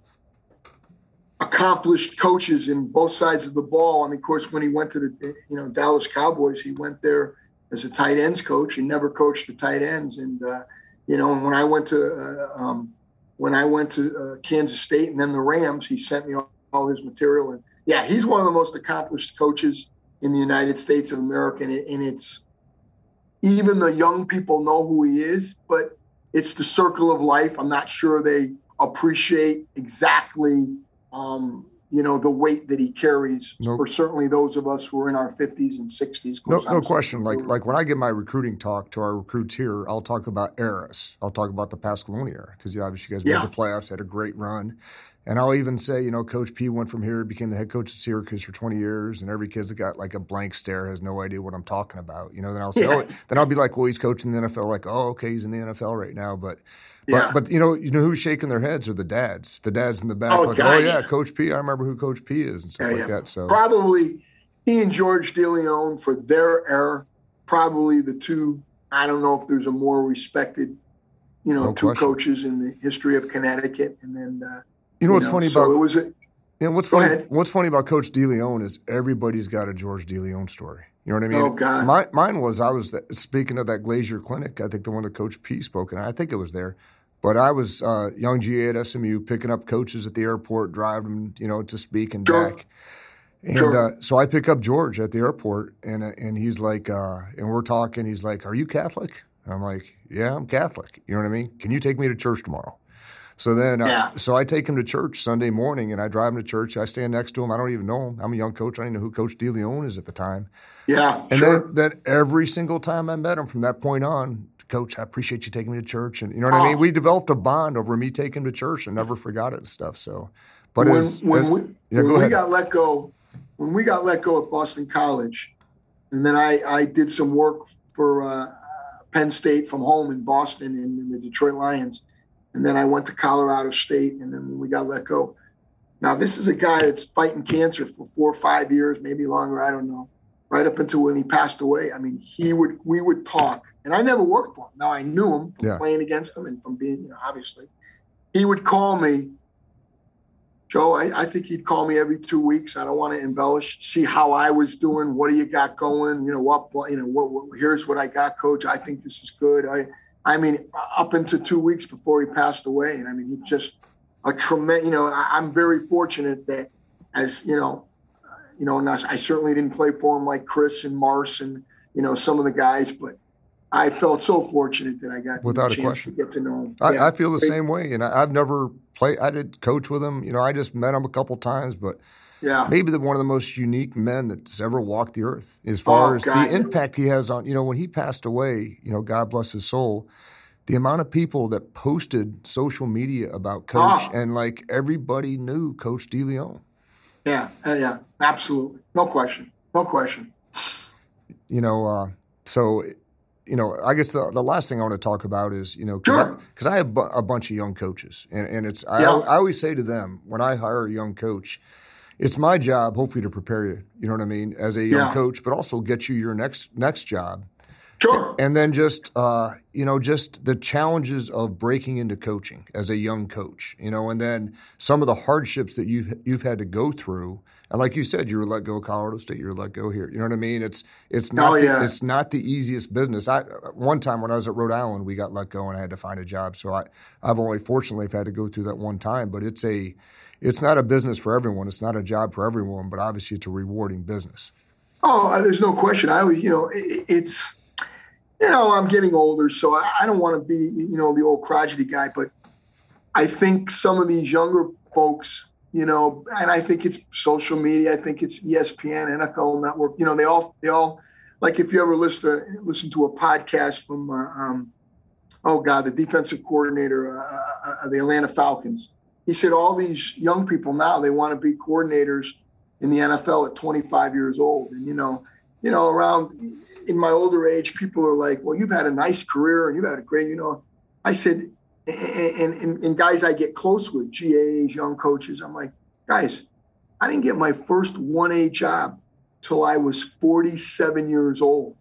accomplished coaches in both sides of the ball. I mean, of course, when he went to the you know Dallas Cowboys, he went there as a tight ends coach. He never coached the tight ends, and uh, you know, when I went to uh, um, when I went to uh, Kansas State and then the Rams, he sent me all, all, his material, and yeah, he's one of the most accomplished coaches in the United States of America, and, it, and it's even the young people know who he is, but it's the circle of life. I'm not sure they appreciate exactly, um, you know, the weight that he carries nope. for certainly those of us who are in our 50s and 60s. No, no question. Like like when I give my recruiting talk to our recruits here, I'll talk about eras. I'll talk about the Pasqualoni era because obviously you guys made the playoffs, had a great run. And I'll even say, you know, Coach P went from here, became the head coach at Syracuse for 20 years, and every kid's got like a blank stare, has no idea what I'm talking about. You know, then I'll say, yeah. oh, then I'll be like, well, he's coaching the NFL. Like, oh, okay, he's in the NFL right now. But, yeah. but, but you know, you know who's shaking their heads are the dads. The dads in the back, oh, like, God, oh yeah, yeah, Coach P. I remember who Coach P is and stuff yeah, like that. So probably he and George DeLeon for their era, probably the two. I don't know if there's a more respected, you know, no two question. coaches in the history of Connecticut, and then. Uh, you know what's know, funny so about it was it. You know, what's funny? Ahead. What's funny about Coach DeLeon is everybody's got a George DeLeon story. You know what I mean? Oh God! My, mine was I was speaking of that Glazier Clinic. I think the one that Coach P spoke, and I think it was there. But I was uh, young GA at SMU, picking up coaches at the airport, driving them, you know, to speak and sure. back. And sure. uh, so I pick up George at the airport, and uh, and he's like, uh, and we're talking. He's like, "Are you Catholic?" And I'm like, "Yeah, I'm Catholic." You know what I mean? Can you take me to church tomorrow? So then, uh, yeah. so I take him to church Sunday morning, and I drive him to church. I stand next to him. I don't even know him. I'm a young coach. I don't even know who Coach DeLeon is at the time. Yeah, and sure. then, then every single time I met him from that point on, Coach, I appreciate you taking me to church, and you know what oh. I mean. We developed a bond over me taking him to church, and never forgot it and stuff. So, but when, as, when as, we yeah, when we got let go, when we got let go at Boston College, and then I I did some work for uh, Penn State from home in Boston and in the Detroit Lions and then I went to Colorado State, and then we got let go. Now this is a guy that's fighting cancer for four or five years, maybe longer. I don't know. Right up until when he passed away. I mean, he would we would talk, and I never worked for him. Now I knew him from yeah. playing against him and from being, you know, obviously. He would call me, Joe. I, I think he'd call me every two weeks. I don't want to embellish. See how I was doing. What do you got going? You know what? You know what, what? Here's what I got, Coach. I think this is good. I I mean, up into two weeks before he passed away. And I mean, he just a tremendous, you know, I, am very fortunate that as, you know, you know, and I, I, certainly didn't play for him like Chris and Mars and, you know, some of the guys, but I felt so fortunate that I got Without a chance question. to get to know him. I, Yeah. I feel the same way, and I, I've never played. I did coach with him. You know, I just met him a couple times, but Yeah. maybe the, one of the most unique men that's ever walked the earth as far Oh, as God. the impact he has on. You know, when he passed away, you know, God bless his soul. The amount of people that posted social media about Coach, Ah. and like everybody knew Coach DeLeon. Yeah. Uh, yeah. Absolutely. No question. No question. you know, uh, so you know, I guess the the last thing I want to talk about is you know because Sure. I, I have bu- a bunch of young coaches, and and it's I, Yeah. I always say to them when I hire a young coach, it's my job hopefully to prepare you, you know what I mean, as a young Yeah. coach, but also get you your next next job, Sure. and then just uh, you know just the challenges of breaking into coaching as a young coach, you know, and then some of the hardships that you've you've had to go through. And like you said, you were let go of Colorado State, you were let go here. You know what I mean? It's it's not Oh, the, it's not the easiest business. I one time when I was at Rhode Island, we got let go and I had to find a job. So I I've only fortunately had to go through that one time, but it's a it's not a business for everyone. It's not a job for everyone, but obviously it's a rewarding business. Oh, uh, there's no question. I you know, it, it's, you know, I'm getting older, so I, I don't want to be, you know, the old crotchety guy, but I think some of these younger folks, you know, and I think it's social media. I think it's ESPN, NFL Network. You know, they all, they all, like if you ever listen to listen to a podcast from, uh, um, oh God, the defensive coordinator uh, uh, of the Atlanta Falcons. He said all these young people now they want to be coordinators in the NFL at 25 years old. And you know, you know, around in my older age, people are like, "Well, you've had a nice career and you've had a great," you know. I said, and, and, and guys I get close with, GAs, young coaches, I'm like, guys, I didn't get my first 1A job till I was 47 years old.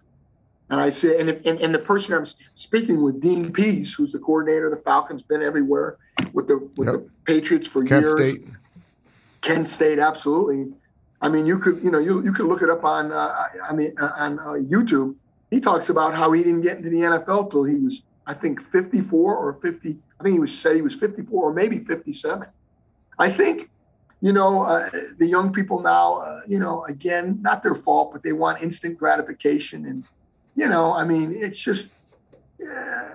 And I said, and, and, and the person I'm speaking with, Dean Pees, who's the coordinator of the Falcons, been everywhere with the with Yep. the Patriots for Kent years. State. Kent State, absolutely. I mean, you could, you know, you, you could look it up on, uh, I mean, uh, on uh, YouTube. He talks about how he didn't get into the NFL till he was, I think, 54 or 50. I think he was said he was 54 or maybe 57. I think, you know, uh, the young people now, uh, you know, again, not their fault, but they want instant gratification, and you know, I mean, it's just uh,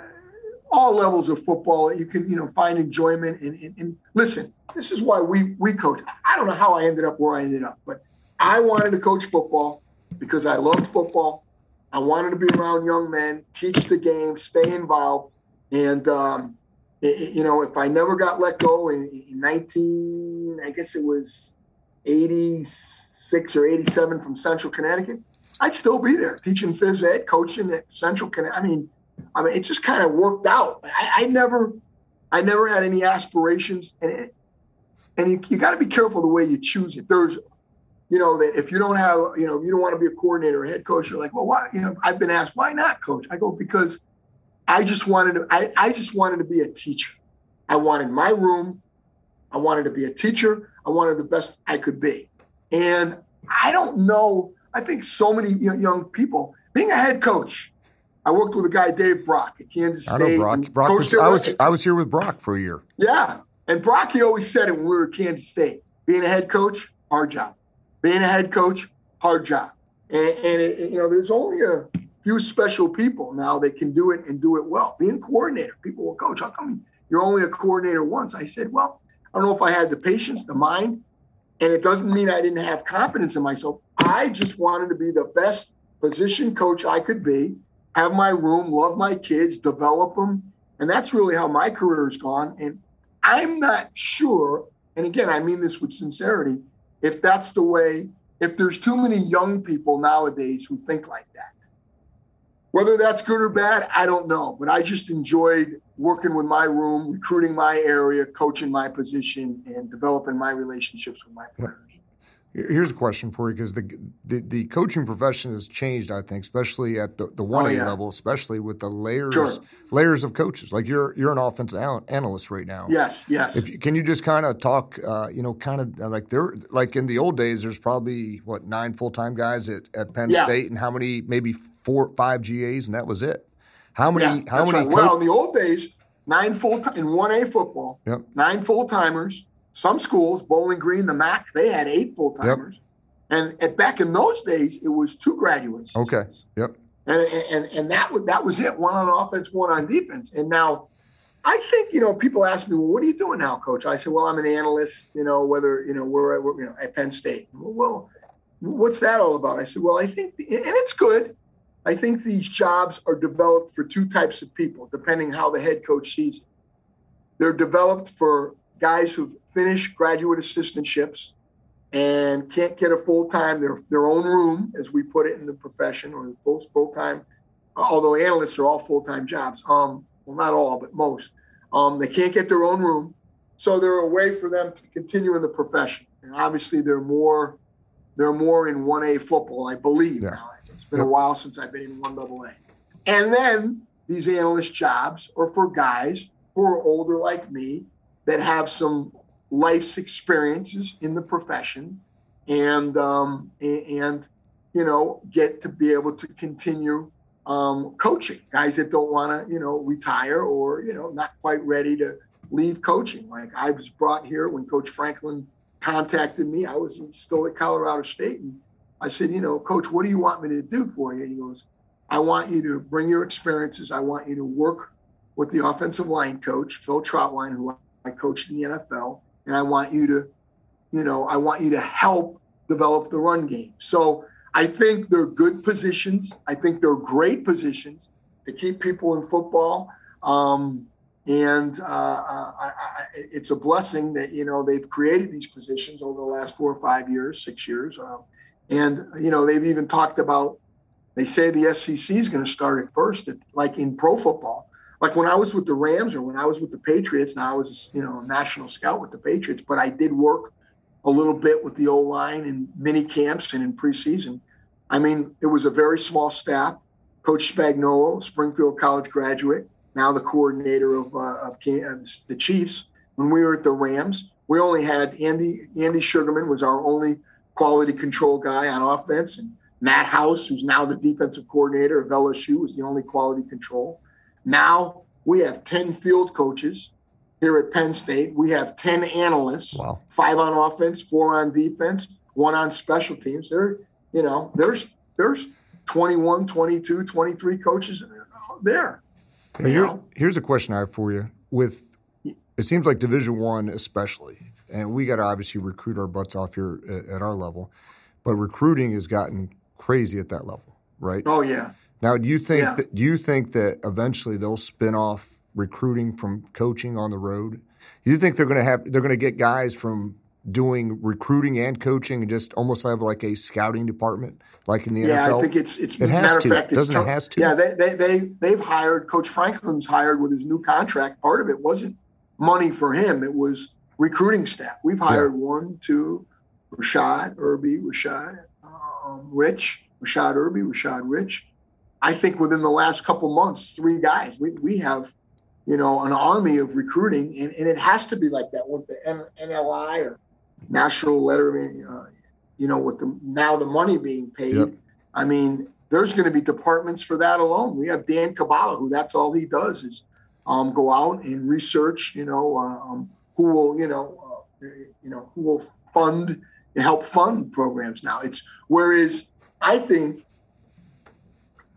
all levels of football. You can, you know, find enjoyment. And, and, and listen, this is why we we coach. I don't know how I ended up where I ended up, but I wanted to coach football because I loved football. I wanted to be around young men, teach the game, stay involved, and um, i- i- you know, if I never got let go in, in 19, I guess it was 86 or 87 from Central Connecticut, I'd still be there teaching phys ed, coaching at Central Connecticut. I mean, I mean, it just kind of worked out. I, I never, I never had any aspirations, and it, and you, you got to be careful the way you choose it. There's, you know, that if you don't have, you know, you don't want to be a coordinator or head coach, you're like, well, why? You know, I've been asked, why not, coach? I go because I just wanted to. I, I just wanted to be a teacher. I wanted my room. I wanted to be a teacher. I wanted the best I could be, and I don't know. I think so many young young people being a head coach. I worked with a guy, Dave Brock, at Kansas I State. know Brock. Brock was, I was. I was here with Brock for a year. Yeah. And Brock, he always said it when we were at Kansas State. Being a head coach, hard job. Being a head coach, hard job. And, and it, you know, there's only a few special people now that can do it and do it well. Being a coordinator, people will coach. How come you're only a coordinator once? I said, well, I don't know if I had the patience, the mind, and it doesn't mean I didn't have confidence in myself. I just wanted to be the best position coach I could be, have my room, love my kids, develop them. And that's really how my career has gone. And I'm not sure, and again, I mean this with sincerity, if that's the way, if there's too many young people nowadays who think like that. Whether that's good or bad, I don't know. But I just enjoyed working with my room, recruiting my area, coaching my position, and developing my relationships with my players. Here's a question for you because the, the the coaching profession has changed, I think, especially at the the one A Oh, yeah. level, especially with the layers Sure. layers of coaches. Like you're you're an offensive analyst right now. Yes, yes. If you, can you just kind of talk, uh, you know, kind of like there, like in the old days, there's probably what nine full time guys at, at Penn Yeah. State, and how many, maybe four, five GAs, and that was it. How many? yeah, how many? right. co- well, in the old days, nine full time in one A football, Yep. nine full timers. Some schools, Bowling Green, the MAC, they had eight full timers. And at, back in those days, it was two graduates. Okay. Yep. and and and that was that was it. One on offense, one on defense. And now, I think you know people ask me, well, what are you doing now, coach? I said, well, I'm an analyst. You know, whether you know we're, we're you know at Penn State. Well, what's that all about? I said, well, I think, and it's good. I think these jobs are developed for two types of people, depending how the head coach sees it. They're developed for guys who've finished graduate assistantships and can't get a full time their their own room, as we put it in the profession, or full full time. Although analysts are all full time jobs, um, well not all, but most. Um, they can't get their own room, so they're a way for them to continue in the profession. And obviously, they're more they're more in one A football, I believe. Yeah. Now it's been a while since I've been in one double A. And then these analyst jobs are for guys who are older like me that have some life's experiences in the profession and um, and you know get to be able to continue um, coaching. Guys that don't want to you know retire or you know not quite ready to leave coaching. Like i was brought here when coach franklin contacted me. I was still at colorado state and i said you know coach what do you want me to do for you? And he goes i want you to bring your experiences. I want you to work with the offensive line coach phil trautwein who i coached in the nfl and I want you to, you know, I want you to help develop the run game. So I think they're good positions. I think they're great positions to keep people in football. Um, and uh, uh I, I, it's a blessing that you know they've created these positions over the last four or five years, six years, uh, and you know they've even talked about. They say the SEC is going to start at first, at, like in pro football like when I was with the Rams or when I was with the Patriots. Now I was, you know, a national scout with the Patriots, but I did work a little bit with the O line in mini camps and in preseason. I mean, it was a very small staff. Coach Spagnuolo, Springfield College graduate, now the coordinator of, uh, of the Chiefs. When we were at the Rams, we only had Andy Andy Sugarman was our only quality control guy on offense, and Matt House, who's now the defensive coordinator of LSU, was the only quality control. Now we have 10 field coaches here at Penn State. We have 10 analysts, wow. five on offense, four on defense, one on special teams. There, you know, there's there's 21, 22, 23 coaches there. Here, here's a question I have for you. With it seems like Division One, especially, and we got to obviously recruit our butts off here at our level, but recruiting has gotten crazy at that level, right? Oh yeah. Now, do you think yeah. that do you think that eventually they'll spin off recruiting from coaching on the road? Do you think they're going to have they're going to get guys from doing recruiting and coaching and just almost have like a scouting department like in the yeah, NFL? Yeah, I think it's it's it has matter to. Of fact, Doesn't it has to? Yeah, they, they they they've hired Coach Franklin's hired with his new contract. Part of it wasn't money for him; it was recruiting staff. We've hired yeah. one, two, Rashad Irby, Rashad um, Rich, Rashad Irby, Rashad Rich. I think within the last couple months, three guys, we, we have, you know, an army of recruiting, and, and it has to be like that with the NLI or national lettering, uh, you know, with the now the money being paid. Yep. I mean, there's going to be departments for that alone. We have Dan Cabala, who that's all he does is um, go out and research, you know, uh, um, who will, you know, uh, you know, who will fund help fund programs now. It's whereas I think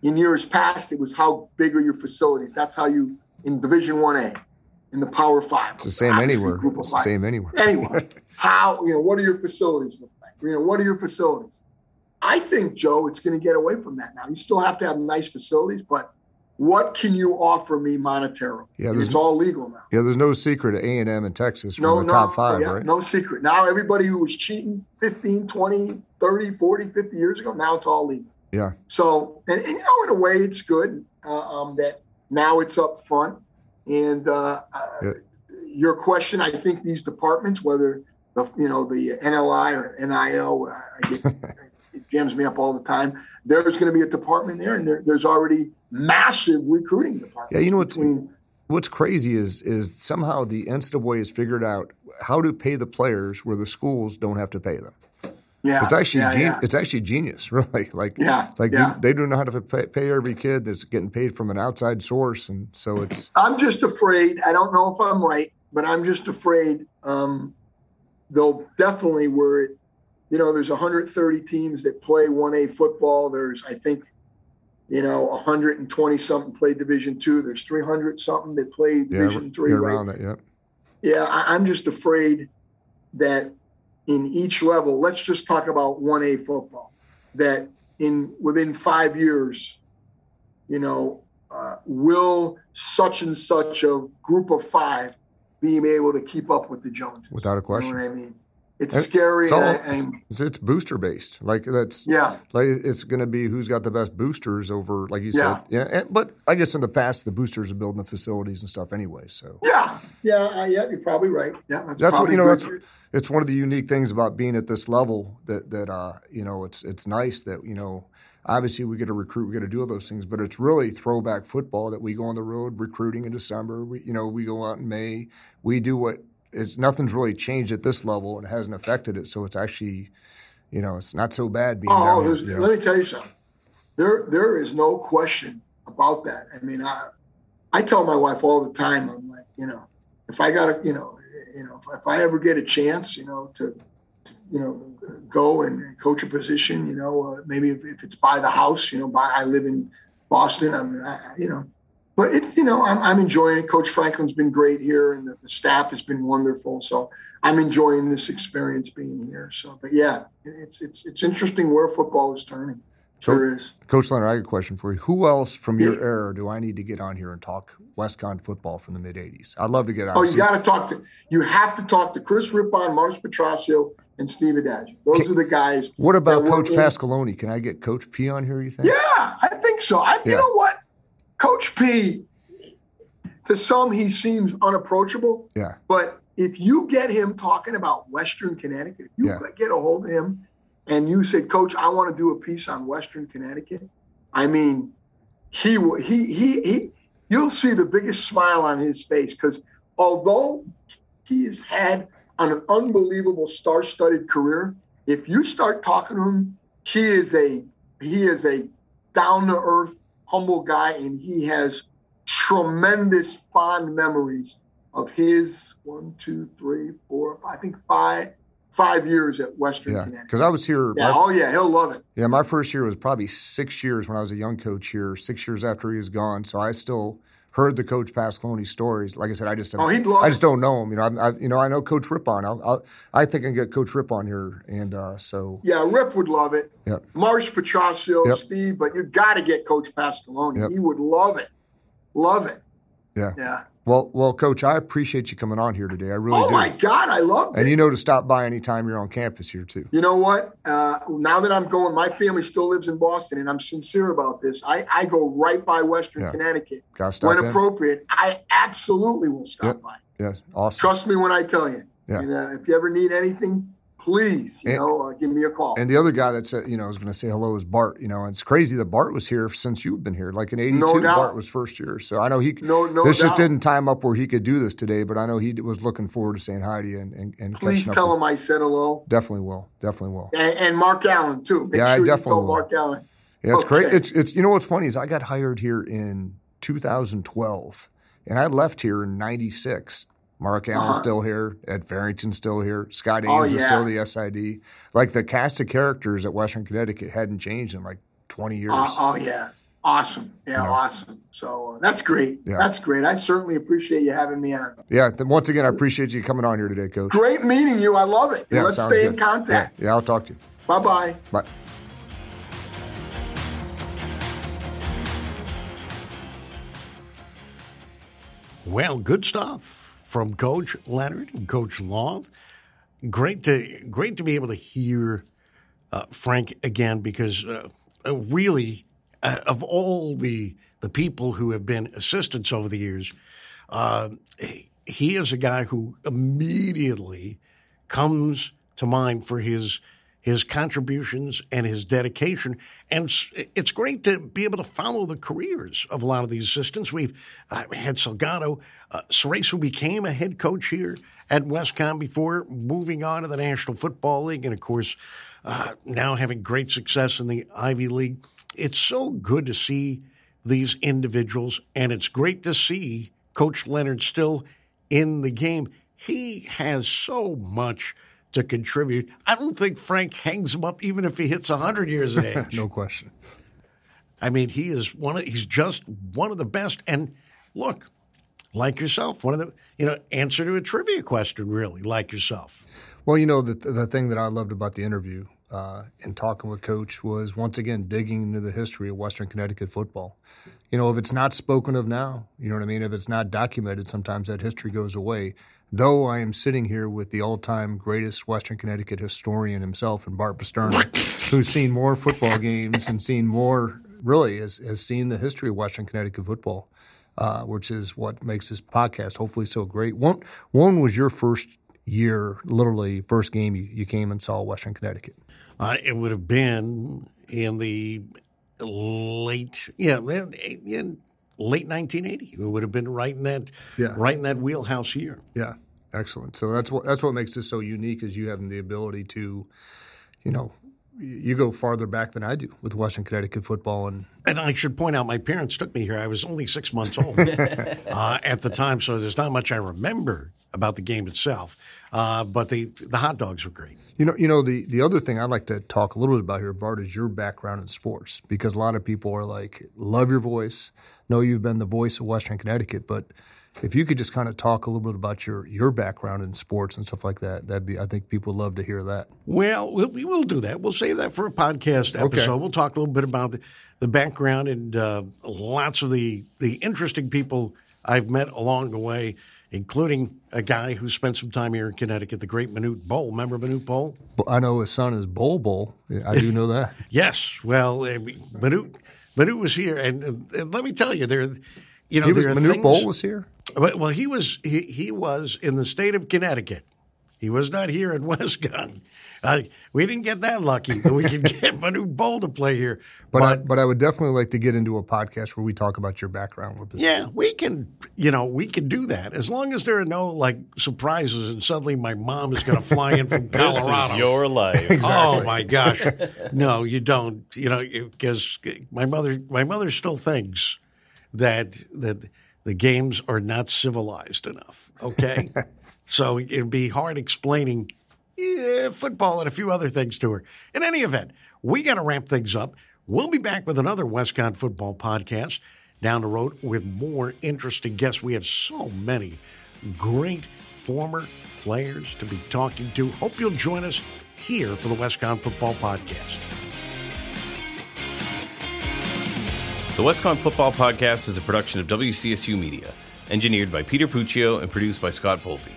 in years past, it was how big are your facilities. That's how you in Division One A, in the Power Five. It's the same anywhere. It's the same anywhere. Anywhere. how you know what are your facilities look like? You know what are your facilities? I think Joe, it's going to get away from that now. You still have to have nice facilities, but what can you offer me monetarily? Yeah, it's all legal now. Yeah, there's no secret at A&M in Texas from no, the no, top five, yeah, right? No secret. Now everybody who was cheating 15, 20, 30, 40, 50 years ago, now it's all legal. Yeah. So, and, and you know, in a way, it's good uh, um, that now it's up front. And uh, uh, yeah. your question, I think these departments, whether the you know the NLI or NIL, I get, it jams me up all the time. There's going to be a department there, and there, there's already massive recruiting departments. Yeah, you know what's what's crazy is is somehow the NCAA has figured out how to pay the players where the schools don't have to pay them. Yeah, it's actually yeah, gen- yeah. it's actually genius, really. Like yeah, like yeah. They, they do know how to pay, pay, every kid that's getting paid from an outside source, and so it's. I'm just afraid. I don't know if I'm right, but I'm just afraid. Um, they'll definitely where it, you know, there's 130 teams that play 1A football. There's I think, you know, 120 something play Division two. There's 300 something that play Division yeah, three. yeah, right? around that, yeah. Yeah, I, I'm just afraid that in each level, let's just talk about 1A football, that in within five years, you know, uh, will such and such a group of five be able to keep up with the Joneses? Without a You question. know what I mean? It's And scary. It's all and it's, it's booster based. Like that's yeah, like it's going to be who's got the best boosters over, like you Yeah. said. Yeah. and- but I guess in the past, the boosters are building the facilities and stuff anyway. So yeah, yeah, uh, yeah. You're probably right. Yeah, that's, that's what you know. That's it's one of the unique things about being at this level that that uh, you know it's it's nice that you know obviously we get to recruit, we get to do all those things, but it's really throwback football that we go on the road recruiting in December. We you know we go out in May. We do what it's nothing's really changed at this level and it hasn't affected it. So it's actually you know it's not so bad being Oh, down here. let me tell you something. There, there is no question about that. I mean, I, I tell my wife all the time. I'm like, you know, if I got to, you know, you know, if, if I ever get a chance, you know, to, to, you know, go and coach a position, you know, uh, maybe if, if it's by the house, you know, by I live in Boston. I'm, I, you know, but it, you know, I'm, I'm enjoying it. Coach Franklin's been great here, and the, the staff has been wonderful. So I'm enjoying this experience being here. So, but yeah, it's it's it's interesting where football is turning. Sure is. Coach Leonard, I got a question for you. Who else from your Yeah. era do I need to get on here and talk WestConn football from the mid '80s? I'd love to get on. Oh, you got to talk to. You have to talk to Chris Rippon, Marcus Petroccio, and Steve Addazio. Those are the guys. What about Coach Pasqualoni? Can I get Coach P on here? You think? Yeah, I think so. I, Yeah. You know what, Coach P. To some, he seems unapproachable. Yeah. But if you get him talking about Western Connecticut, if you Yeah. get a hold of him and you say, Coach, I want to do a piece on Western Connecticut, I mean, he will, he, he, he, you'll see the biggest smile on his face because although he has had an unbelievable star studded career, if you start talking to him, he is a, he is a down to earth, humble guy, and he has tremendous fond memories of his one, two, three, four, I think five, five years at Western Yeah. Because I was here. Yeah, my- oh yeah, he'll love it. Yeah, my first year was probably six years when I was a young coach here, six years after he was gone. So I still heard the Coach Pasqualoni stories. Like I said, I just Oh, he'd love I just don't know him. You know, I, I you know I know Coach Rippon. I'll, I'll, I think I can get Coach Rip on here, and uh, so Yeah, Rip would love it. Yep. Marsh Petroccio, Yep. Steve, but you got to get Coach Pasqualoni. Yep. He would love it. Love it. yeah. Yeah. Well, well, Coach, I appreciate you coming on here today. I really oh do. my God, I love it. And you know to stop by anytime you're on campus here too. You know what? Uh, now that I'm going, my family still lives in Boston, and I'm sincere about this. I, I go right by Western Yeah. Connecticut Got to stop when in. appropriate. I absolutely will stop Yep. by. yes, awesome. Trust me when I tell you. Yeah. And, uh, if you ever need anything, please, you And- know, uh, give me a call. And the other guy that said, you know, was going to say hello is Bart. You know, and it's crazy that Bart was here since you've been here. Like in '82, No doubt. Bart was first year. So I know he. No- no This just didn't time up where he could do this today, but I know he was looking forward to saying hi to you and and, and please tell him I said hello. Definitely will. Definitely will. And, and Mark Allen, too. Make Yeah, I definitely will. Mark Allen. Yeah, it's great. Okay. It's it's you know what's funny is I got hired here in 2012, and I left here in '96. Mark Allen's Uh-huh. still here. Ed Farrington's still here. Scott Oh, Ames is still the SID. Like the cast of characters at Western Connecticut hadn't changed in like 20 years. Uh, oh, yeah. Awesome. Yeah, Yeah. awesome. So uh, that's great. Yeah. That's great. I certainly appreciate you having me on. Yeah. Then once again, I appreciate you coming on here today, Coach. Great meeting you. I love it. Yeah, Let's stay good. in contact. Yeah, yeah, I'll talk to you. Bye bye. Bye. Well, good stuff from Coach Leonard Coach Loth. Great to great to be able to hear uh, Frank again because uh, uh, really, uh, of all the the people who have been assistants over the years, uh, he is a guy who immediately comes to mind for his his contributions and his dedication. And it's great to be able to follow the careers of a lot of these assistants. We've uh, had Salgado, uh, Cerezo who became a head coach here at WestConn before moving on to the National Football League, and of course, uh, now having great success in the Ivy League. It's so good to see these individuals, and it's great to see Coach Leonard still in the game. He has so much to contribute. I don't think Frank hangs him up even if he hits 100 years of age. No question. I mean, he is one of he's just one of the best. And look, like yourself, one of the you know answer to a trivia question, really like yourself. Well, you know the the thing that I loved about the interview uh, and talking with Coach was once again digging into the history of Western Connecticut football. You know, if it's not spoken of now, you know what I mean. If it's not documented, sometimes that history goes away. Though I am sitting here with the all-time greatest Western Connecticut historian himself, and Bart Pasternak, who's seen more football games and seen more, really, has, has seen the history of Western Connecticut football, uh, which is what makes this podcast hopefully so great. One, one was your first year, literally first game you, you came and saw Western Connecticut. Uh, it would have been in the late, yeah, in late 1980. It would have been right in that, Yeah. right in that wheelhouse year. Yeah, excellent. So that's what that's what makes this so unique is you having the ability to, you know, you go farther back than I do with Western Connecticut football, and And I should point out, my parents took me here. I was only six months old uh, at the time, so there's not much I remember about the game itself. Uh, but the the hot dogs were great. you know, you know the the other thing I'd like to talk a little bit about here, Bart, is your background in sports because a lot of people are like, love your voice, know you've been the voice of Western Connecticut, but if you could just kind of talk a little bit about your your background in sports and stuff like that, that'd be I think people would love to hear that. Well, we'll- we will do that. We'll save that for a podcast episode. We'll talk a little bit about the, the background and uh, lots of the, the interesting people I've met along the way, including a guy who spent some time here in Connecticut, the great Manute Bol. Remember Manute Bol? I know his son is Bol Bol. I do know that. Yes. Well, uh, Manute, Manute was here, and, uh, let me tell you, there, you know, He was there are Manute things, Bol was here. Well, well, he was he, he was in the state of Connecticut. He was not here in WestConn. Uh, we didn't get that lucky that we could get Manute Bol to play here. But I, but I would definitely like to get into a podcast where we talk about your background with this. Yeah, we can, you know, we can do that as long as there are no like surprises and suddenly my mom is going to fly in from Colorado. This is your life. Oh my gosh, no, you don't. You know, because my mother, my mother still thinks that that the games are not civilized enough. Okay, so it'd be hard explaining yeah, football and a few other things to her. In any event, we got to ramp things up. We'll be back with another WestConn football podcast down the road with more interesting guests. We have so many great former players to be talking to. Hope you'll join us here for the WestConn Football Podcast. The WestConn Football Podcast is a production of WCSU Media, engineered by Peter Puccio and produced by Scott Volpe.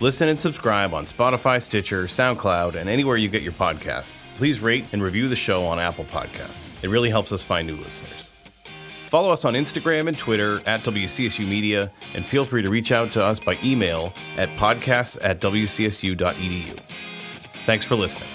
Listen and subscribe on Spotify, Stitcher, SoundCloud, and anywhere you get your podcasts. Please rate and review the show on Apple Podcasts. It really helps us find new listeners. Follow us on Instagram and Twitter at WCSU Media, and feel free to reach out to us by email at podcasts at wcsu.edu. Thanks for listening.